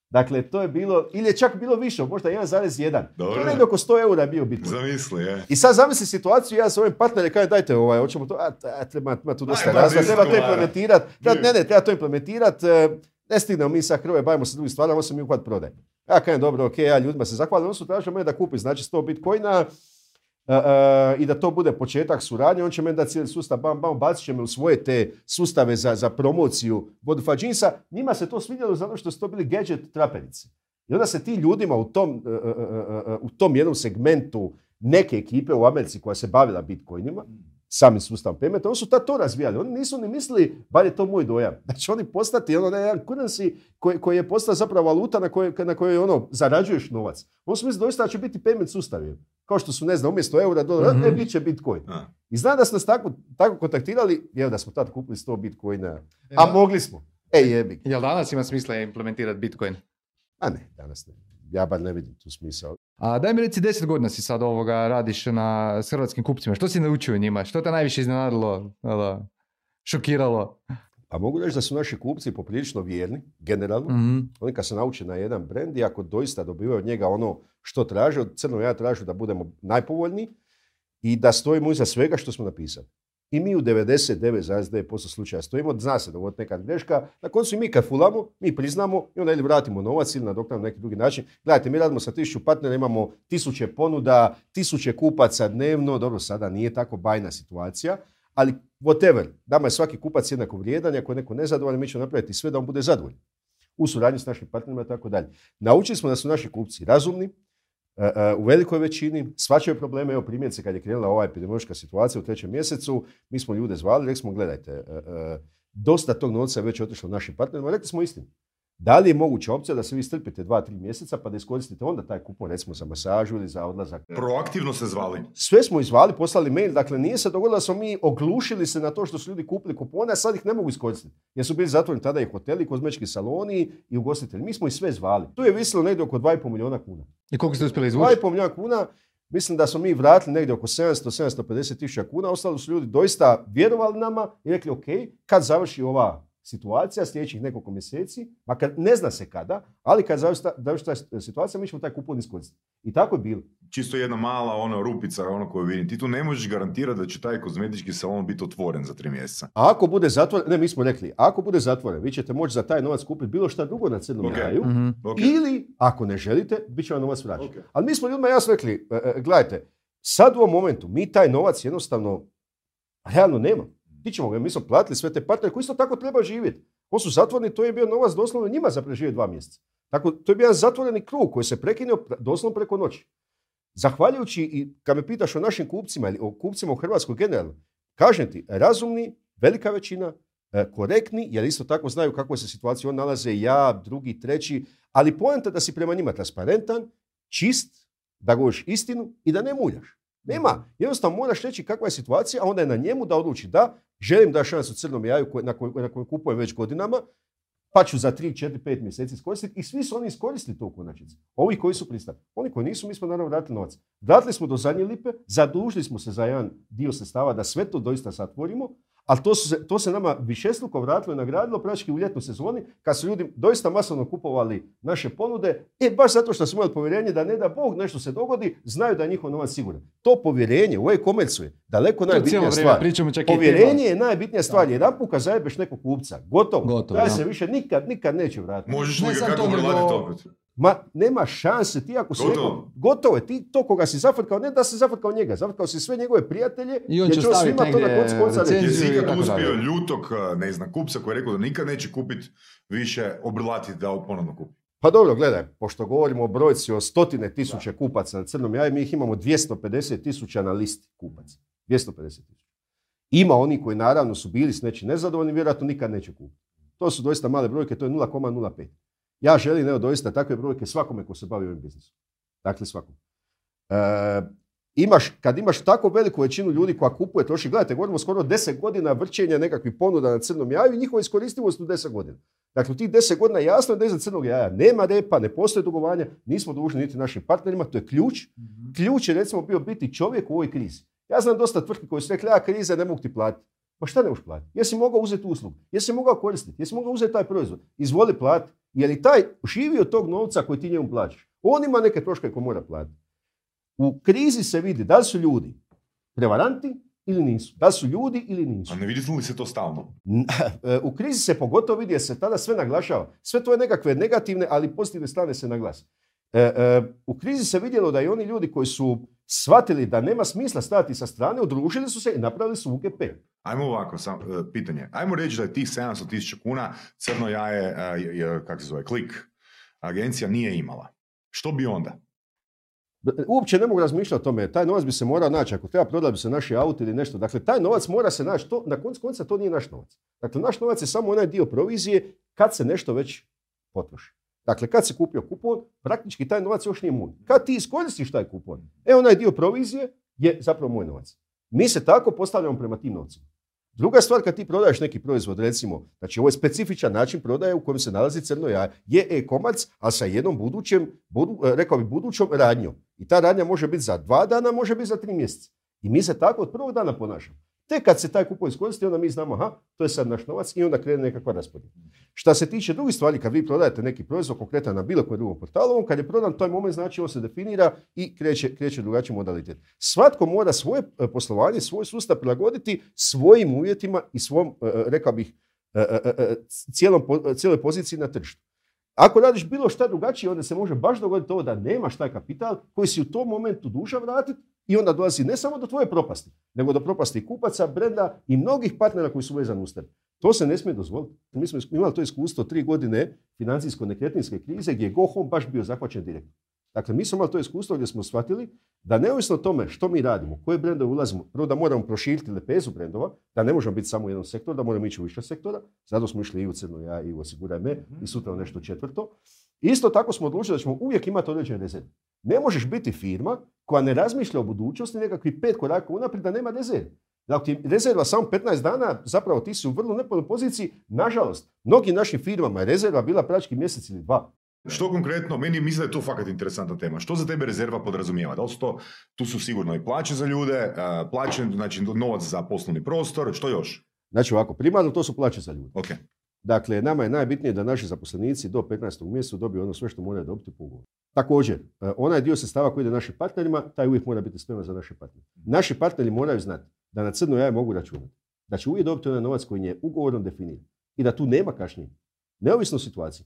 Dakle, to je bilo, ili je čak bilo više, možda 1,1. To je negdje oko 100 eura je bio Bitcoin. Zamisli, je. I sad zamisli situaciju, ja s ovim partnerom kažem, dajte ovaj, hoćemo to, a, a, treba, ima tu dosta razloga, deset treba to dolara. implementirati, treba, ne, ne, treba to implementirati, ne stignemo mi sad Hrvoje, bavimo se drugim stvarima, ovo se mi uhvat prodaj. Ja kažem, dobro, ok, ja ljudima se zahvalim, on su tražili mene da kupi, znači 100 bitcoina, i da to bude početak suradnje, on će meni dati cijeli sustav, bam, bam, bacit će me u svoje te sustave za, za promociju Vodafone Jeansa. Njima se to svidjelo zato što su to bili gadget traperici. I onda se ti ljudima u tom, e, e, e, e, u tom jednom segmentu neke ekipe u Americi koja se bavila bitcoinima, samim sustavom paymenta, oni su tad to razvijali. Oni nisu ni mislili, bar je to moj dojam, *laughs* da će oni postati ono jedan currency koji, koji je postao zapravo valuta na kojoj, na kojoj ono, zarađuješ novac. Oni su mislili doista da će biti payment sustavi. Kao što su, ne znam, umjesto eura, dolara, Mhm. ne, bit će bitcoin. A. I znam da su nas tako, tako kontaktirali, evo da smo tad kupili 100 bitcoina, a mogli smo. E, jebi. Jel danas ima smisla implementirati Bitcoin? A ne, danas ne. Ja bar ne vidim tu smisao. A daj mi reci, deset godina si sad ovoga radiš na, s hrvatskim kupcima. Što si naučio njima? Što te najviše iznenadilo? ono, šokiralo? Pa mogu reći da su naši kupci poprilično vjerni, generalno. Mhm. Oni kad se nauče na jedan brend i ako doista dobivaju od njega ono što traže, od crno ja tražu da budemo najpovoljniji i da stojimo iza svega što smo napisali. I mi u 99,9% slučaja stojimo, zna se dogoditi neka greška, na koncu mi kad fulamo, mi priznamo i onda ili vratimo novac ili nadoknamo na neki drugi način. Gledajte, mi radimo sa tisuću partnera, imamo tisuće ponuda, tisuće kupaca dnevno, dobro, sada nije tako bajna situacija, ali whatever, nama je svaki kupac jednako vrijedan, ako je neko nezadovoljan, mi ćemo napraviti sve da on bude zadovoljan u suradnji s našim partnerima i tako dalje. Naučili smo da su naši kupci razumni, u velikoj većini, svačaju probleme, evo primjerice kad je krenula ova epidemiološka situacija u trećem mjesecu, mi smo ljude zvali, rekli smo gledajte, e, e, dosta tog novca je već otišlo našim partnerima, rekli smo istinu. Da li je moguća opcija da se vi strpite dva, tri mjeseca pa da iskoristite onda taj kupon recimo za masažu ili za odlazak? Proaktivno se zvali. Sve smo izvali, poslali mail, dakle nije se dogodilo da smo mi oglušili se na to što su ljudi kupili kupone, a sad ih ne mogu iskoristiti. Jer su bili zatvoreni tada i hoteli, i kozmetički saloni i ugostitelji. Mi smo ih sve zvali. Tu je visilo negdje oko 2,5 milijuna kuna. I koliko ste uspjeli izvući? 2,5 milijuna kuna, mislim da smo mi vratili negdje oko 700-750 tisuća kuna. Ostali su ljudi doista vjerovali nama i rekli ok, kad završi ova situacija sljedećih nekoliko mjeseci, makar ne zna se kada, ali kad završi ta, situacija, mi ćemo taj kupon iskoristiti. I tako je bilo. Čisto jedna mala ono rupica ono koju vidim. Ti tu ne možeš garantirati da će taj kozmetički salon biti otvoren za tri mjeseca. A ako bude zatvoren, ne mi smo rekli, ako bude zatvoren, vi ćete moći za taj novac kupiti bilo šta drugo na crnom Ok. jaju, Mhm. Ok. ili ako ne želite, bit će vam novac vraćen. Ok. Ali mi smo ljudima jasno rekli, e, e, gledajte, sad u ovom momentu mi taj novac jednostavno realno nema. Ti ćemo ga, mi smo platili sve te partnere koji isto tako treba živjeti. On su zatvoreni, to je bio novac doslovno njima za preživjeti dva mjeseca. Tako, to je bio jedan zatvoreni krug koji se prekinuo pre- doslovno preko noći. Zahvaljujući, i kad me pitaš o našim kupcima ili o kupcima u Hrvatskoj generalno, kažem ti, razumni, velika većina, e, korektni, jer isto tako znaju kako se situacija on nalaze, ja, drugi, treći, ali poenta da si prema njima transparentan, čist, da govoriš istinu i da ne muljaš. Nema. Jednostavno moraš reći kakva je situacija, a onda je na njemu da odluči da želim da šansu crnom jaju na kojem na kupujem već godinama, pa ću za 3, 4, 5 mjeseci iskoristiti i svi su oni iskoristili to u konačnici. Ovi koji su pristali. Oni koji nisu, mi smo naravno vratili novac. Vratili smo do zadnje lipe, zadužili smo se za jedan dio sredstava da sve to doista satvorimo, ali to, su se, to se nama višestruko vratilo i nagradilo praktički u ljetnoj sezoni kad su ljudi doista masovno kupovali naše ponude, e baš zato što su imali povjerenje da ne da Bog nešto se dogodi, znaju da je njihov novac siguran. To povjerenje u e-komercu je daleko To najbitnija vrijeme stvar. pričamo čak Povjerenje je najbitnija stvar. Jedan put kad zajebeš nekog kupca, gotovo. Gotovo, da. se više nikad, nikad neće vratiti. Možeš Ne kako to, opet? Ma, nema šanse. Ti ako si Gotovo. rekao, gotovo je. Ti to koga si zafrkao, ne da si zafrkao njega, zafrkao si sve njegove prijatelje, I on će staviti svima to na koncu konca reći. recenziju. Jesi ikad uspio ljutog, ne znam, kupca koji je rekao da nikad neće kupiti više obrlatiti da ponovno kupi? Pa dobro, gledaj, pošto govorimo o brojci o stotine tisuće kupaca na crnom jaju, mi ih imamo 250 tisuća na listi kupaca. 250 tisuća. Ima oni koji naravno su bili s nečim nezadovoljni, vjerojatno nikad neće kupiti. To su doista male brojke, to je 0,05. Ja želim, evo, doista takve brojke svakome ko se bavi ovim biznisom. Dakle, svakom. E, imaš, kad imaš tako veliku većinu ljudi koja kupuje, troši, gledajte, govorimo skoro 10 godina vrćenja nekakvih ponuda na crnom jaju i njihova iskoristivost u 10 godina. Dakle, u tih 10 godina jasno je da iza crnog jaja nema repa, ne postoje dugovanja, nismo dužni niti našim partnerima, to je ključ. Ključ je recimo bio biti čovjek u ovoj krizi. Ja znam dosta tvrtki koji su rekli, a kriza ne mogu ti platiti. Pa šta ne možeš platiti? Jesi mogao uzeti uslugu? Jesi mogao koristiti? Jesi mogao uzeti taj proizvod? Izvoli plati. Jer i taj živi od tog novca koji ti njemu plaćaš. On ima neke troške koje mora platiti. U krizi se vidi da li su ljudi prevaranti ili nisu. Da li su ljudi ili nisu. A ne vidite li se to stalno? E, U krizi se pogotovo vidi jer se tada sve naglašava. Sve to je nekakve negativne, ali pozitivne strane se naglasi. E, e, u krizi se vidjelo da i oni ljudi koji su shvatili da nema smisla stati sa strane, udružili su se i napravili su UGP. Ajmo ovako, sam, e, pitanje. Ajmo reći da je tih 700 tisuća kuna crno jaje, a, je- je- kak se zove, klik, agencija nije imala. Što bi onda? Uopće ne mogu razmišljati o tome. Taj novac bi se morao naći. Ako treba prodati bi se naši auto ili nešto. Dakle, taj novac mora se naći. To, na koncu konca to nije naš novac. Dakle, naš novac je samo onaj dio provizije kad se nešto već potroši. Dakle, kad se kupio kupon, praktički taj novac još nije moj. Kad ti iskoristiš taj kupon, e onaj dio provizije je zapravo moj novac. Mi se tako postavljamo prema tim novcima. Druga stvar, kad ti prodaješ neki proizvod, recimo, znači ovo je specifičan način prodaje u kojem se nalazi crno jaje, je e-komerc, a sa jednom budućem, budu, e, rekao bi budućom radnjom. I ta radnja može biti za dva dana, može biti za tri mjeseca. I mi se tako od prvog dana ponašamo. Tek kad se taj kupon iskoristi, onda mi znamo, aha, to je sad naš novac i onda krene nekakva raspodjela. Šta se tiče drugih stvari, kad vi prodajete neki proizvod konkretan na bilo kojem drugom portalu, on kad je prodan, taj moment znači on se definira i kreće, kreće drugačiji modalitet. Svatko mora svoje e, poslovanje, svoj sustav prilagoditi svojim uvjetima i svom, e, e, rekao bih, cijelom, cijeloj poziciji na tržištu. Ako radiš bilo šta drugačije, onda se može baš dogoditi ovo da nemaš taj kapital koji si u tom momentu dužan vratiti i onda dolazi ne samo do tvoje propasti, nego do propasti kupaca, brenda i mnogih partnera koji su vezani uz tebe. To se ne smije dozvoliti. Mi smo imali to iskustvo tri godine financijsko-nekretninske krize gdje je Go Home baš bio zahvaćen direktno. Dakle, mi smo imali to iskustvo gdje smo shvatili da neovisno o tome što mi radimo, koje brendove ulazimo, prvo da moramo proširiti lepezu brendova, da ne možemo biti samo u jednom sektoru, da moramo ići u više sektora. Zato smo išli i u Crno ja i u Osiguraj me i sutra u nešto četvrto. Isto tako smo odlučili da ćemo uvijek imati određene rezerve. Ne možeš biti firma koja ne razmišlja o budućnosti nekakvih pet koraka unaprijed da nema rezerve. Dakle, ti rezerva samo 15 dana, zapravo ti si u vrlo nepovoljnoj poziciji. Nažalost, mnogim našim firmama je rezerva bila prački mjesec ili dva. Što konkretno, meni mislim da je to fakat interesantna tema. Što za tebe rezerva podrazumijeva? Da li su to, tu su sigurno i plaće za ljude, plaće, znači novac za poslovni prostor, što još? Znači ovako, primarno to su plaće za ljude. Ok. Dakle, nama je najbitnije da naši zaposlenici do 15. mjeseca dobiju ono sve što moraju dobiti po ugovoru. Također, e, onaj dio sredstava koji ide našim partnerima, taj uvijek mora biti spreman za naše partnere. Naši partneri moraju znati da na crno jaje mogu računati. Da će uvijek dobiti onaj novac koji je ugovorom definiran. I da tu nema kašnjenja. Neovisno o situaciji.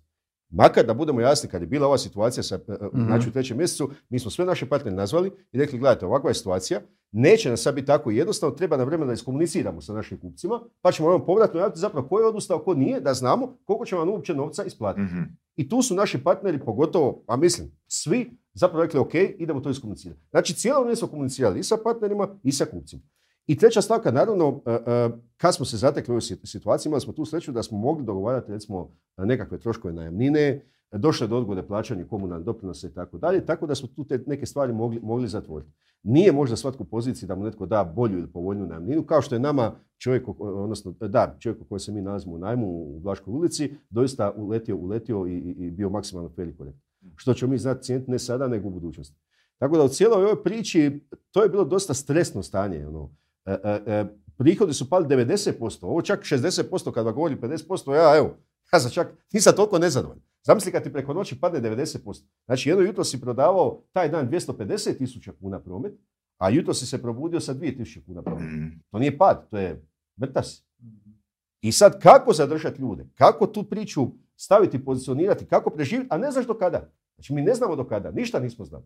Makar da budemo jasni, kad je bila ova situacija sa, mm znači u trećem mjesecu, mi smo sve naše partnere nazvali i rekli, gledajte, ovakva je situacija, neće nam sad biti tako jednostavno, treba na vremena da iskomuniciramo sa našim kupcima, pa ćemo vam povratno javiti zapravo ko je odustao, ko nije, da znamo koliko će vam uopće novca isplatiti. Mhm. I tu su naši partneri, pogotovo, a mislim, svi zapravo rekli, ok, idemo to iskomunicirati. Znači, cijelo vrijeme smo komunicirali i sa partnerima i sa kupcima. I treća stavka, naravno, e, e, kad smo se zatekli u ovoj situaciji, imali smo tu sreću da smo mogli dogovarati, recimo, nekakve troškove najamnine, došle do odgode plaćanja komunalnih doprinosa i tako dalje, tako da smo tu te neke stvari mogli, mogli zatvoriti. Nije možda svatko u poziciji da mu netko da bolju ili povoljniju najamninu, kao što je nama čovjek, odnosno da, čovjek u se mi nalazimo u najmu u Vlaškoj ulici, doista uletio, uletio i, bio maksimalno fair Što ćemo mi znati cijeniti ne sada, nego u budućnosti. Tako da u cijeloj ovoj priči to je bilo dosta stresno stanje. Ono. E, e, e, prihodi su pali 90%, ovo čak 60% kada govori 50%, ja evo, ja sam čak, nisam toliko nezadovoljan. Zamisli kad ti preko noći padne 90%. Znači jedno jutro si prodavao taj dan 250 tisuća kuna promet, a jutro si se probudio sa 2000 kuna promet. Mhm. To nije pad, to je mrtas. I sad kako zadržati ljude? Kako tu priču staviti, pozicionirati, kako preživjeti, a ne znaš do kada. Znači mi ne znamo do kada, ništa nismo znali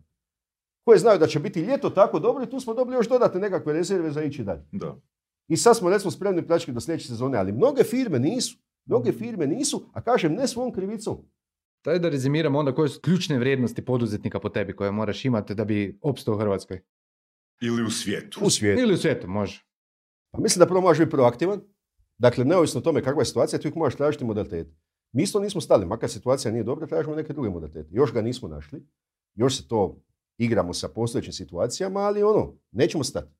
koje znaju da će biti ljeto tako dobro i tu smo dobili još dodatne nekakve rezerve za ići dalje. Da. I sad smo recimo spremni plaćati do sljedeće sezone, ali mnoge firme nisu. Mnoge mhm. firme nisu, a kažem ne svom krivicom. Daj da rezimiramo onda koje su ključne vrijednosti poduzetnika po tebi koje moraš imati da bi opstao u Hrvatskoj. Ili u svijetu. U svijetu. Ili u svijetu, može. Pa mislim da prvo možeš biti proaktivan. Dakle, neovisno o tome kakva je situacija, ti uvijek možeš tražiti modalitet. Mi isto nismo stali, makar situacija nije dobra, tražimo neke druge modalitete. Još ga nismo našli. Još se to igramo sa postojećim situacijama, ali ono, nećemo stati.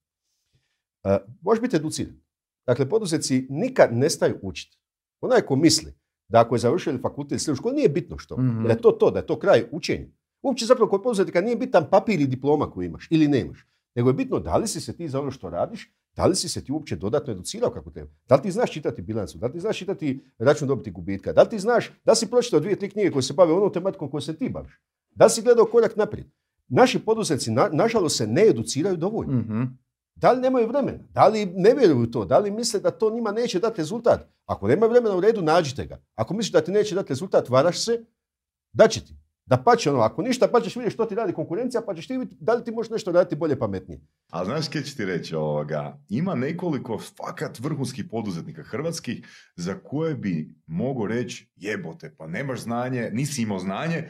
Uh, možeš biti educiran. Dakle, poduzetnici nikad ne staju učiti. Onaj ko misli da ako je završio fakultet ili školu, nije bitno što. mm Jer je to to, da je to kraj učenja. Uopće zapravo kod poduzetnika nije bitan papir i diploma koju imaš ili nemaš. Nego je bitno da li si se ti za ono što radiš, da li si se ti uopće dodatno educirao kako treba. Da li ti znaš čitati bilancu, da li ti znaš čitati račun dobiti gubitka, da li ti znaš, da li si pročitao dvije, tri knjige koje se bave onom tematikom kojom se ti baviš. Da li si gledao korak naprijed naši poduzetnici, nažalost, se ne educiraju dovoljno. mm Da li nemaju vremena? Da li ne vjeruju to? Da li misle da to njima neće dati rezultat? Ako nema vremena u redu, nađite ga. Ako misliš da ti neće dati rezultat, varaš se, da će ti. Da pa će ono, ako ništa, pa ćeš vidjeti što ti radi konkurencija, pa ćeš ti vidjeti da li ti možeš nešto raditi bolje, pametnije. A znaš kje ću ti reći ovoga? Ima nekoliko fakat vrhunskih poduzetnika hrvatskih za koje bi mogu reći jebote, pa nemaš znanje, nisi imao znanje,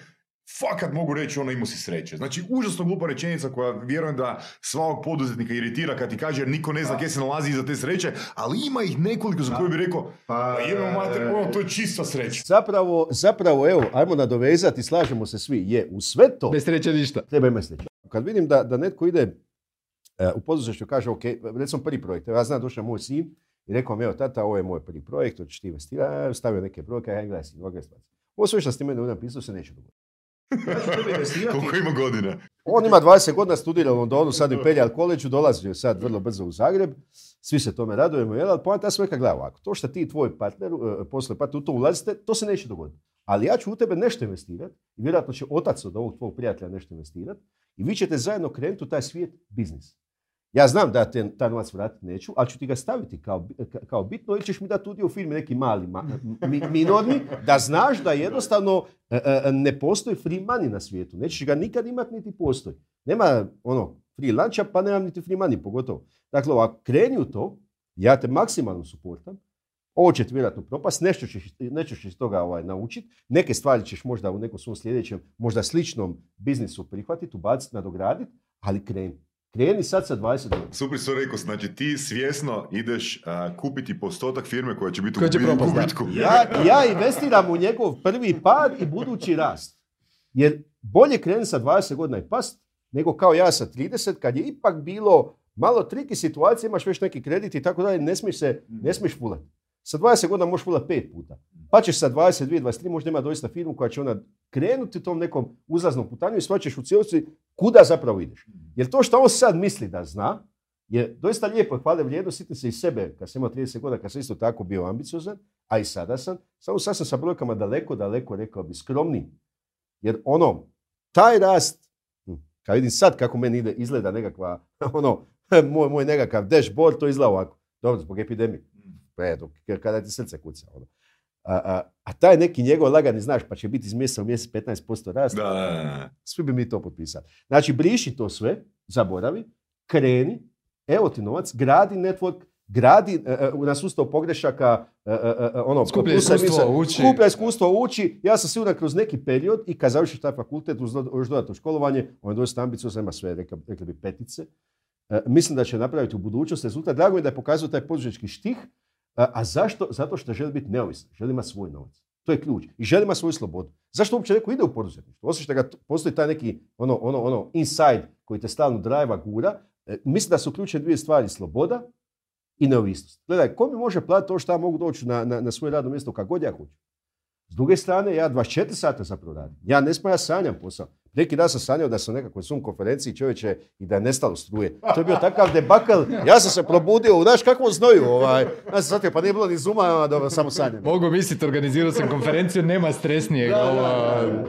fakat mogu reći ono imao si sreće. Znači, užasno glupa rečenica koja vjerujem da svakog poduzetnika iritira kad ti kaže jer niko ne zna gdje se nalazi iza te sreće, ali ima ih nekoliko za koje bi rekao pa, pa mater, e, ono, to je čista sreća. Zapravo, zapravo, evo, ajmo nadovezati, slažemo se svi, je u sve to... Bez sreće ništa. Treba imati sreće. Kad vidim da, da netko ide uh, u poduzetništvu kaže, ok, recimo prvi projekt, ja znam došao moj sin i rekao mi, evo tata, ovo je moj prvi projekt, hoćeš ti investirati, stavio neke brojke, ja gledaj sin, Ovo sve što ste meni napisao se neće dogoditi. *laughs* Koliko ima godina? On ima 20 godina, studira u Londonu, sad u Imperial College, dolazi sad vrlo brzo u Zagreb. Svi se tome radujemo, jel? Ali poanta sve kad gleda ovako. To što ti i tvoj partner, e, posle partner u to ulazite, to se neće dogoditi. Ali ja ću u tebe nešto investirati i vjerojatno će otac od ovog tvog prijatelja nešto investirati i vi ćete zajedno krenuti u taj svijet biznis. Ja znam da te taj novac vratiti neću, ali ću ti ga staviti kao, kao bitno ili ćeš mi dati udio u firmi neki mali, minorni, da znaš da jednostavno e, e, ne postoji free money na svijetu. Nećeš ga nikad imati niti postoji. Nema ono free luncha pa nemam niti free money, pogotovo. Dakle, ovako, kreni u to, ja te maksimalno suportam, Ovo će ti vjerojatno propast, nešto ćeš, nešto ćeš toga ovaj, naučiti, neke stvari ćeš možda u nekom svom sljedećem, možda sličnom biznisu prihvatiti, ubaciti, nadograditi, ali kreni. Kreni sad sa 20 godina. Super su rekao, znači ti svjesno ideš a, kupiti postotak firme koja će biti Koja će u gubitku. Ja, ja investiram u njegov prvi pad i budući rast. Jer bolje krenuti sa 20 godina i past, nego kao ja sa 30, kad je ipak bilo malo triki situacije, imaš već neki kredit i tako dalje, ne smiješ se, ne smiješ fulati. Sa 20 godina možeš fulati pet puta. Pa ćeš sa 22, 23 možda ima doista firmu koja će onda krenuti tom nekom uzlaznom putanju i shvaćaš u cijelosti kuda zapravo ideš. Jer to što on sad misli da zna, je doista lijepo i hvale vrijedno, sjetim se i sebe kad sam imao 30 godina, kad sam isto tako bio ambiciozan, a i sada sam, samo sad sam sa brojkama daleko, daleko, rekao bi, skromniji. Jer ono, taj rast, hm, kad vidim sad kako meni ide, izgleda nekakva, *laughs* ono, moj, moj nekakav dashboard, to izgleda ovako. Dobro, zbog epidemije. Predu, kada ti srce kuca. Ono. A, a, a taj neki njegov lagani, znaš, pa će biti iz mjeseca u mjesec 15% rast, Da, svi bi mi to potpisali. Znači, briši to sve, zaboravi, kreni, evo ti novac, gradi network, gradi e, e, na sustav pogrešaka, e, ono, Skuplja iskustvo, uči. Skuplja iskustvo, uči. Ja sam siguran kroz neki period i kad završiš taj fakultet uz još dodatno školovanje, on je dosta ambiciozan, ima sve, rekla, rekli bi, petice. Mislim da će napraviti u budućnosti rezultat. Drago mi je da je pokazao taj poduzetnički štih. A, zašto? Zato što želi biti neovisan, želi imati svoj novac. To je ključ. I želi imati svoju slobodu. Zašto uopće neko ide u poduzetništvo? Osim što ga postoji taj neki ono, ono, ono inside koji te stalno drajva, gura. E, mislim da su ključne dvije stvari, sloboda i neovisnost. Gledaj, ko mi može platiti to što ja mogu doći na, na, na svoje radno mjesto kako god ja hoću? S druge strane, ja 24 sata zapravo radim. Ja ne smem, ja sanjam posao. Neki dan sam sanjao da sam nekakvoj Zoom konferenciji čovječe i da je nestalo struje. To je bio takav debakl. Ja sam se probudio, znaš kakvom znoju. Ovaj. Ja sam shvatio, pa nije bilo ni Zooma, a dobro, samo sanjam. Mogu misliti, organizirao sam konferenciju, nema stresnijeg. ovo,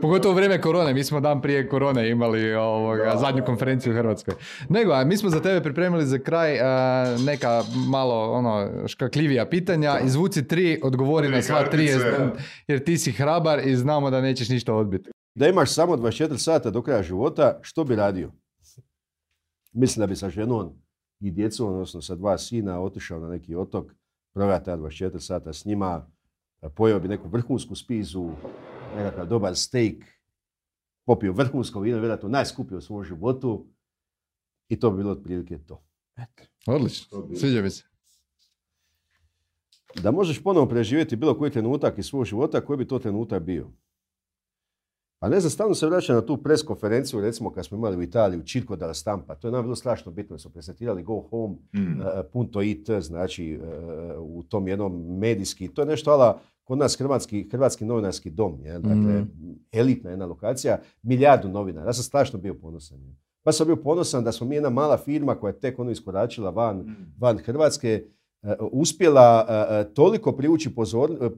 pogotovo u vrijeme korone, mi smo dan prije korone imali ovoga, zadnju konferenciju u Hrvatskoj. Nego, a mi smo za tebe pripremili za kraj a, neka malo ono, škakljivija pitanja. Izvuci tri, odgovori na sva tri, jer ti si hrabar i znamo da nećeš ništa odbiti. Da imaš samo 24 sata do kraja života, što bi radio? Mislim da bi sa ženom i djecom, odnosno sa dva sina, otišao na neki otok, proveo ta 24 sata s njima, pojeo bi neku vrhunsku spizu, nekakav dobar steak, popio vrhunsko vino, vjerojatno najskuplje u svom životu i to bi bilo otprilike to. Odlično, sviđa mi se. Da možeš ponovo preživjeti bilo koji trenutak iz svog života, koji bi to trenutak bio? Pa ne znam, stalno se vraćam na tu pres konferenciju, recimo kad smo imali u Italiji u Circo della Stampa, to je nam bilo strašno bitno, smo prezentirali Go Home, Mm. e, punto it, znači e, u tom jednom medijski, to je nešto ala kod nas hrvatski, hrvatski novinarski dom, je, dakle Mhm. elitna jedna lokacija, milijardu novinara, ja sam strašno bio ponosan. Pa sam bio ponosan da smo mi jedna mala firma koja je tek ono iskoračila van, Mm. van Hrvatske, uspjela e, e, toliko privući pozor- e, e,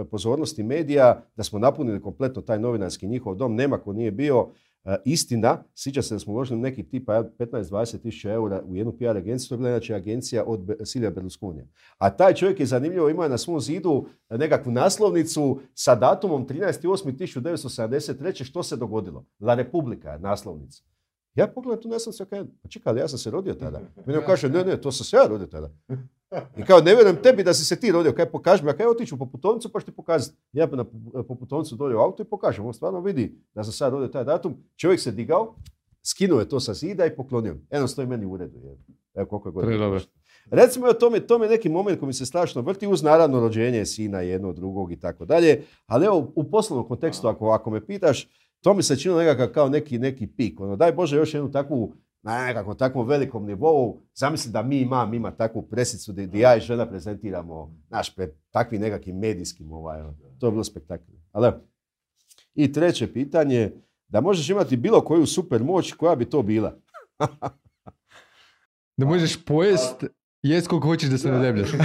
e, pozornosti medija da smo napunili kompletno taj novinarski njihov dom, nema ko nije bio. E, Istina, sjeća se da smo uložili neki tipa 15-20 tisuća eura u jednu PR agenciju, to je bila inače agencija od Silvia Berlusconija. A taj čovjek je zanimljivo, imao na svom zidu nekakvu naslovnicu sa datumom 13.8.1973. Što se dogodilo? La Republika je naslovnica. Ja pogledam tu naslovnicu pa čekaj, ali ja sam se rodio tada. *laughs* Meni kaže, ne, ne, to sam se ja rodio tada. *laughs* I kao, ne vjerujem tebi da si se ti rodio, kaj pokaži mi, a kaj otiću po putovnicu pa ću ti pokazati. Ja na pu- po putovnicu dolje u auto i pokažem, on stvarno vidi da sam sad rodio taj datum. Čovjek se digao, skinuo je to sa zida i poklonio. Eno stoji meni u uredu. je. Evo koliko je godina. Recimo, to mi, to mi je neki moment koji mi se strašno vrti uz naravno rođenje sina jednog, drugog i tako dalje. Ali evo, u poslovnom kontekstu, ako, ako me pitaš, to mi se činilo nekakav kao neki, neki pik. Ono, daj Bože još jednu takvu na nekakvom takvom velikom nivou. Zamisli da mi imam, ima takvu presicu gdje ja i žena prezentiramo naš pred takvim nekakvim medijskim ovaj, ono. to je bilo spektakl. Ali. I treće pitanje, da možeš imati bilo koju super moć, koja bi to bila? *laughs* Da možeš pojest, jest koliko hoćeš da se ne debljaš. *laughs*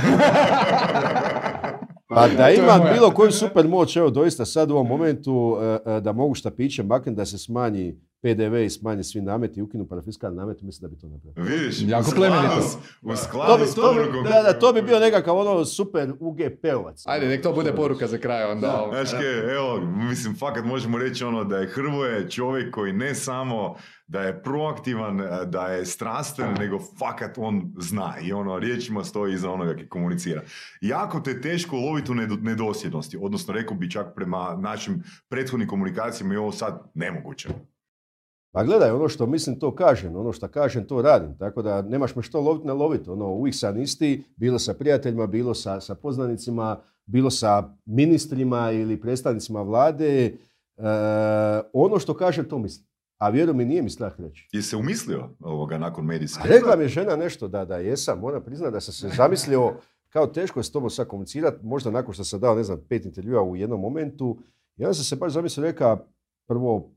Pa da imam bilo koju super moć, evo doista sad u ovom momentu e, e, da mogu štapićem maknuti da se smanji PDV i smanje svi nameti, ukinu parafiskalni namet, mislim da bi to napravio. Vidiš, Jako u skladu plemenito. s- U To skladu bi, to bi- da, da, to bi bio nekakav ono super UGP-ovac. Ajde, nek to bude poruka za kraj onda. Znaš evo, mislim, fakat možemo reći ono da je Hrvoje čovjek koji ne samo da je proaktivan, eh, da je strastven, nego fakat on zna i ono, riječima stoji iza onoga koji komunicira. Jako te teško loviti u nedo- nedosljednosti, odnosno rekao bi čak prema našim prethodnim komunikacijama i ovo sad nemoguće. Pa gledaj, ono što mislim to kažem, ono što kažem to radim, tako da nemaš me što loviti, ne loviti. Ono, uvijek sam isti, bilo sa prijateljima, bilo sa, sa poznanicima, bilo sa ministrima ili predstavnicima vlade. E, ono što kažem, to mislim. A vjeruj mi, nije mi strah reći. Je se umislio ovoga nakon medijske? Rekla mi je žena nešto da, da jesam, moram priznati da sam se zamislio kao teško je s tobom sad komunicirati, možda nakon što sam dao, ne znam, pet intervjua u jednom momentu. I onda sam se baš zamislio, reka, prvo,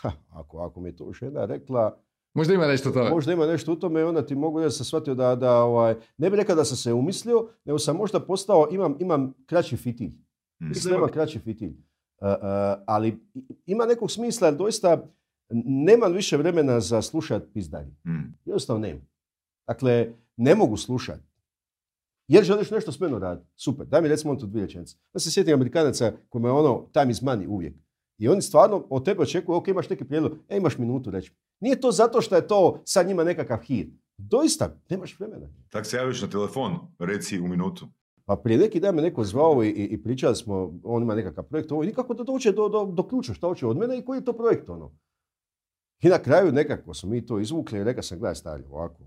ha, ako, ako mi je to žena rekla, Možda ima nešto to. Možda ima nešto u tome, onda ti mogu reći da sam shvatio da, da ovaj, ne bih rekao da sam se umislio, nego sam možda postao, imam, imam kraći fitilj. Mm. Mislim da imam kraći fitilj. Uh, uh, ali i- ima nekog smisla, jer doista nemam više vremena za slušat pizdanje. Mm. Jednostavno nema. Dakle, ne mogu slušati. Jer želiš nešto s menom raditi. Super. Daj mi recimo on tu dvije rečenice. Ja se sjetim Amerikanaca kojima je ono time is money uvijek. I oni stvarno od tebe očekuju, ok, imaš neki prijedlog, e, imaš minutu reći. Nije to zato što je to sad njima nekakav hir. Doista, nemaš vremena. Tak se javiš na telefon, reci u minutu. Pa prije neki dan me neko zvao i, i, i pričali smo, on ima nekakav projekt, ovo, i nikako da dođe do, do, do ključa, šta hoće od mene i koji je to projekt, ono. I na kraju nekako smo mi to izvukli i rekao sam, gledaj stari, ovako.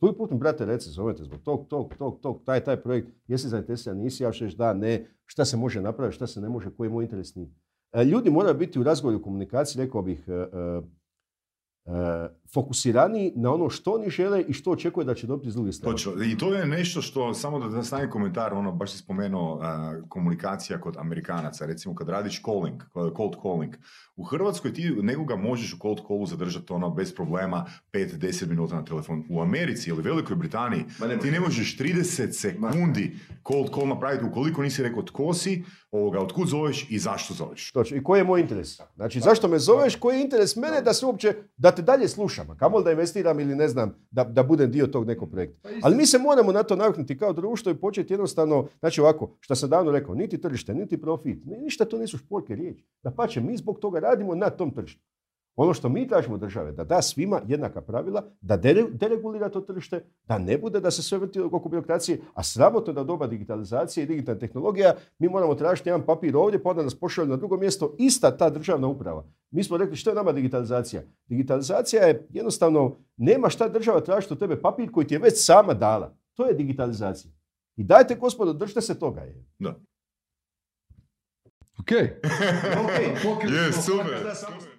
Tu put mi, brate, reci, zovete zbog tog, tog, tog, tog, taj, taj projekt, jesi zainteresiran, nisi, ja reći da, ne, šta se može napraviti, šta se ne može, koji je moj interes nije. Ljudi moraju biti u razgovoru i komunikaciji, rekao bih, e, e, fokusiraniji na ono što oni žele i što očekuje da će dobiti iz druge strane. Točno. I to je nešto što, samo da, da stavim komentar, ono, baš si spomenuo a, komunikacija kod Amerikanaca, recimo kad radiš calling, cold calling, u Hrvatskoj ti nekoga možeš u cold callu zadržati ono bez problema 5-10 minuta na telefon. U Americi ili Velikoj Britaniji ne ti ne možeš 30 sekundi cold call napraviti ukoliko nisi rekao tko si, ovoga, otkud zoveš i zašto zoveš. Točno. I koji je moj interes? Znači, zašto me zoveš? Koji je interes mene da se uopće, da te dalje slušam? A kamoli da investiram ili ne znam, da, da budem dio tog nekog projekta. Ali mi se moramo na to naviknuti kao društvo i početi jednostavno, znači ovako, što sam davno rekao, niti tržište, niti profit, ni- ništa to nisu šporke riječi. Da pače, mi zbog toga radimo na tom tržištu. Ono što mi tražimo od države, da da svima jednaka pravila, da dere- deregulira to tržište, da ne bude da se sve vrti oko birokracije, a sramotno da doba digitalizacije i digitalne tehnologija mi moramo tražiti jedan papir ovdje, pa onda nas pošalju na drugo mjesto, ista ta državna uprava. Mi smo rekli što je nama digitalizacija? Digitalizacija je jednostavno, nema šta država tražiti od tebe papir koji ti je već sama dala. To je digitalizacija. I dajte gospodo, držite se toga. Je. Da. *laughs* Ok. Je, super. super.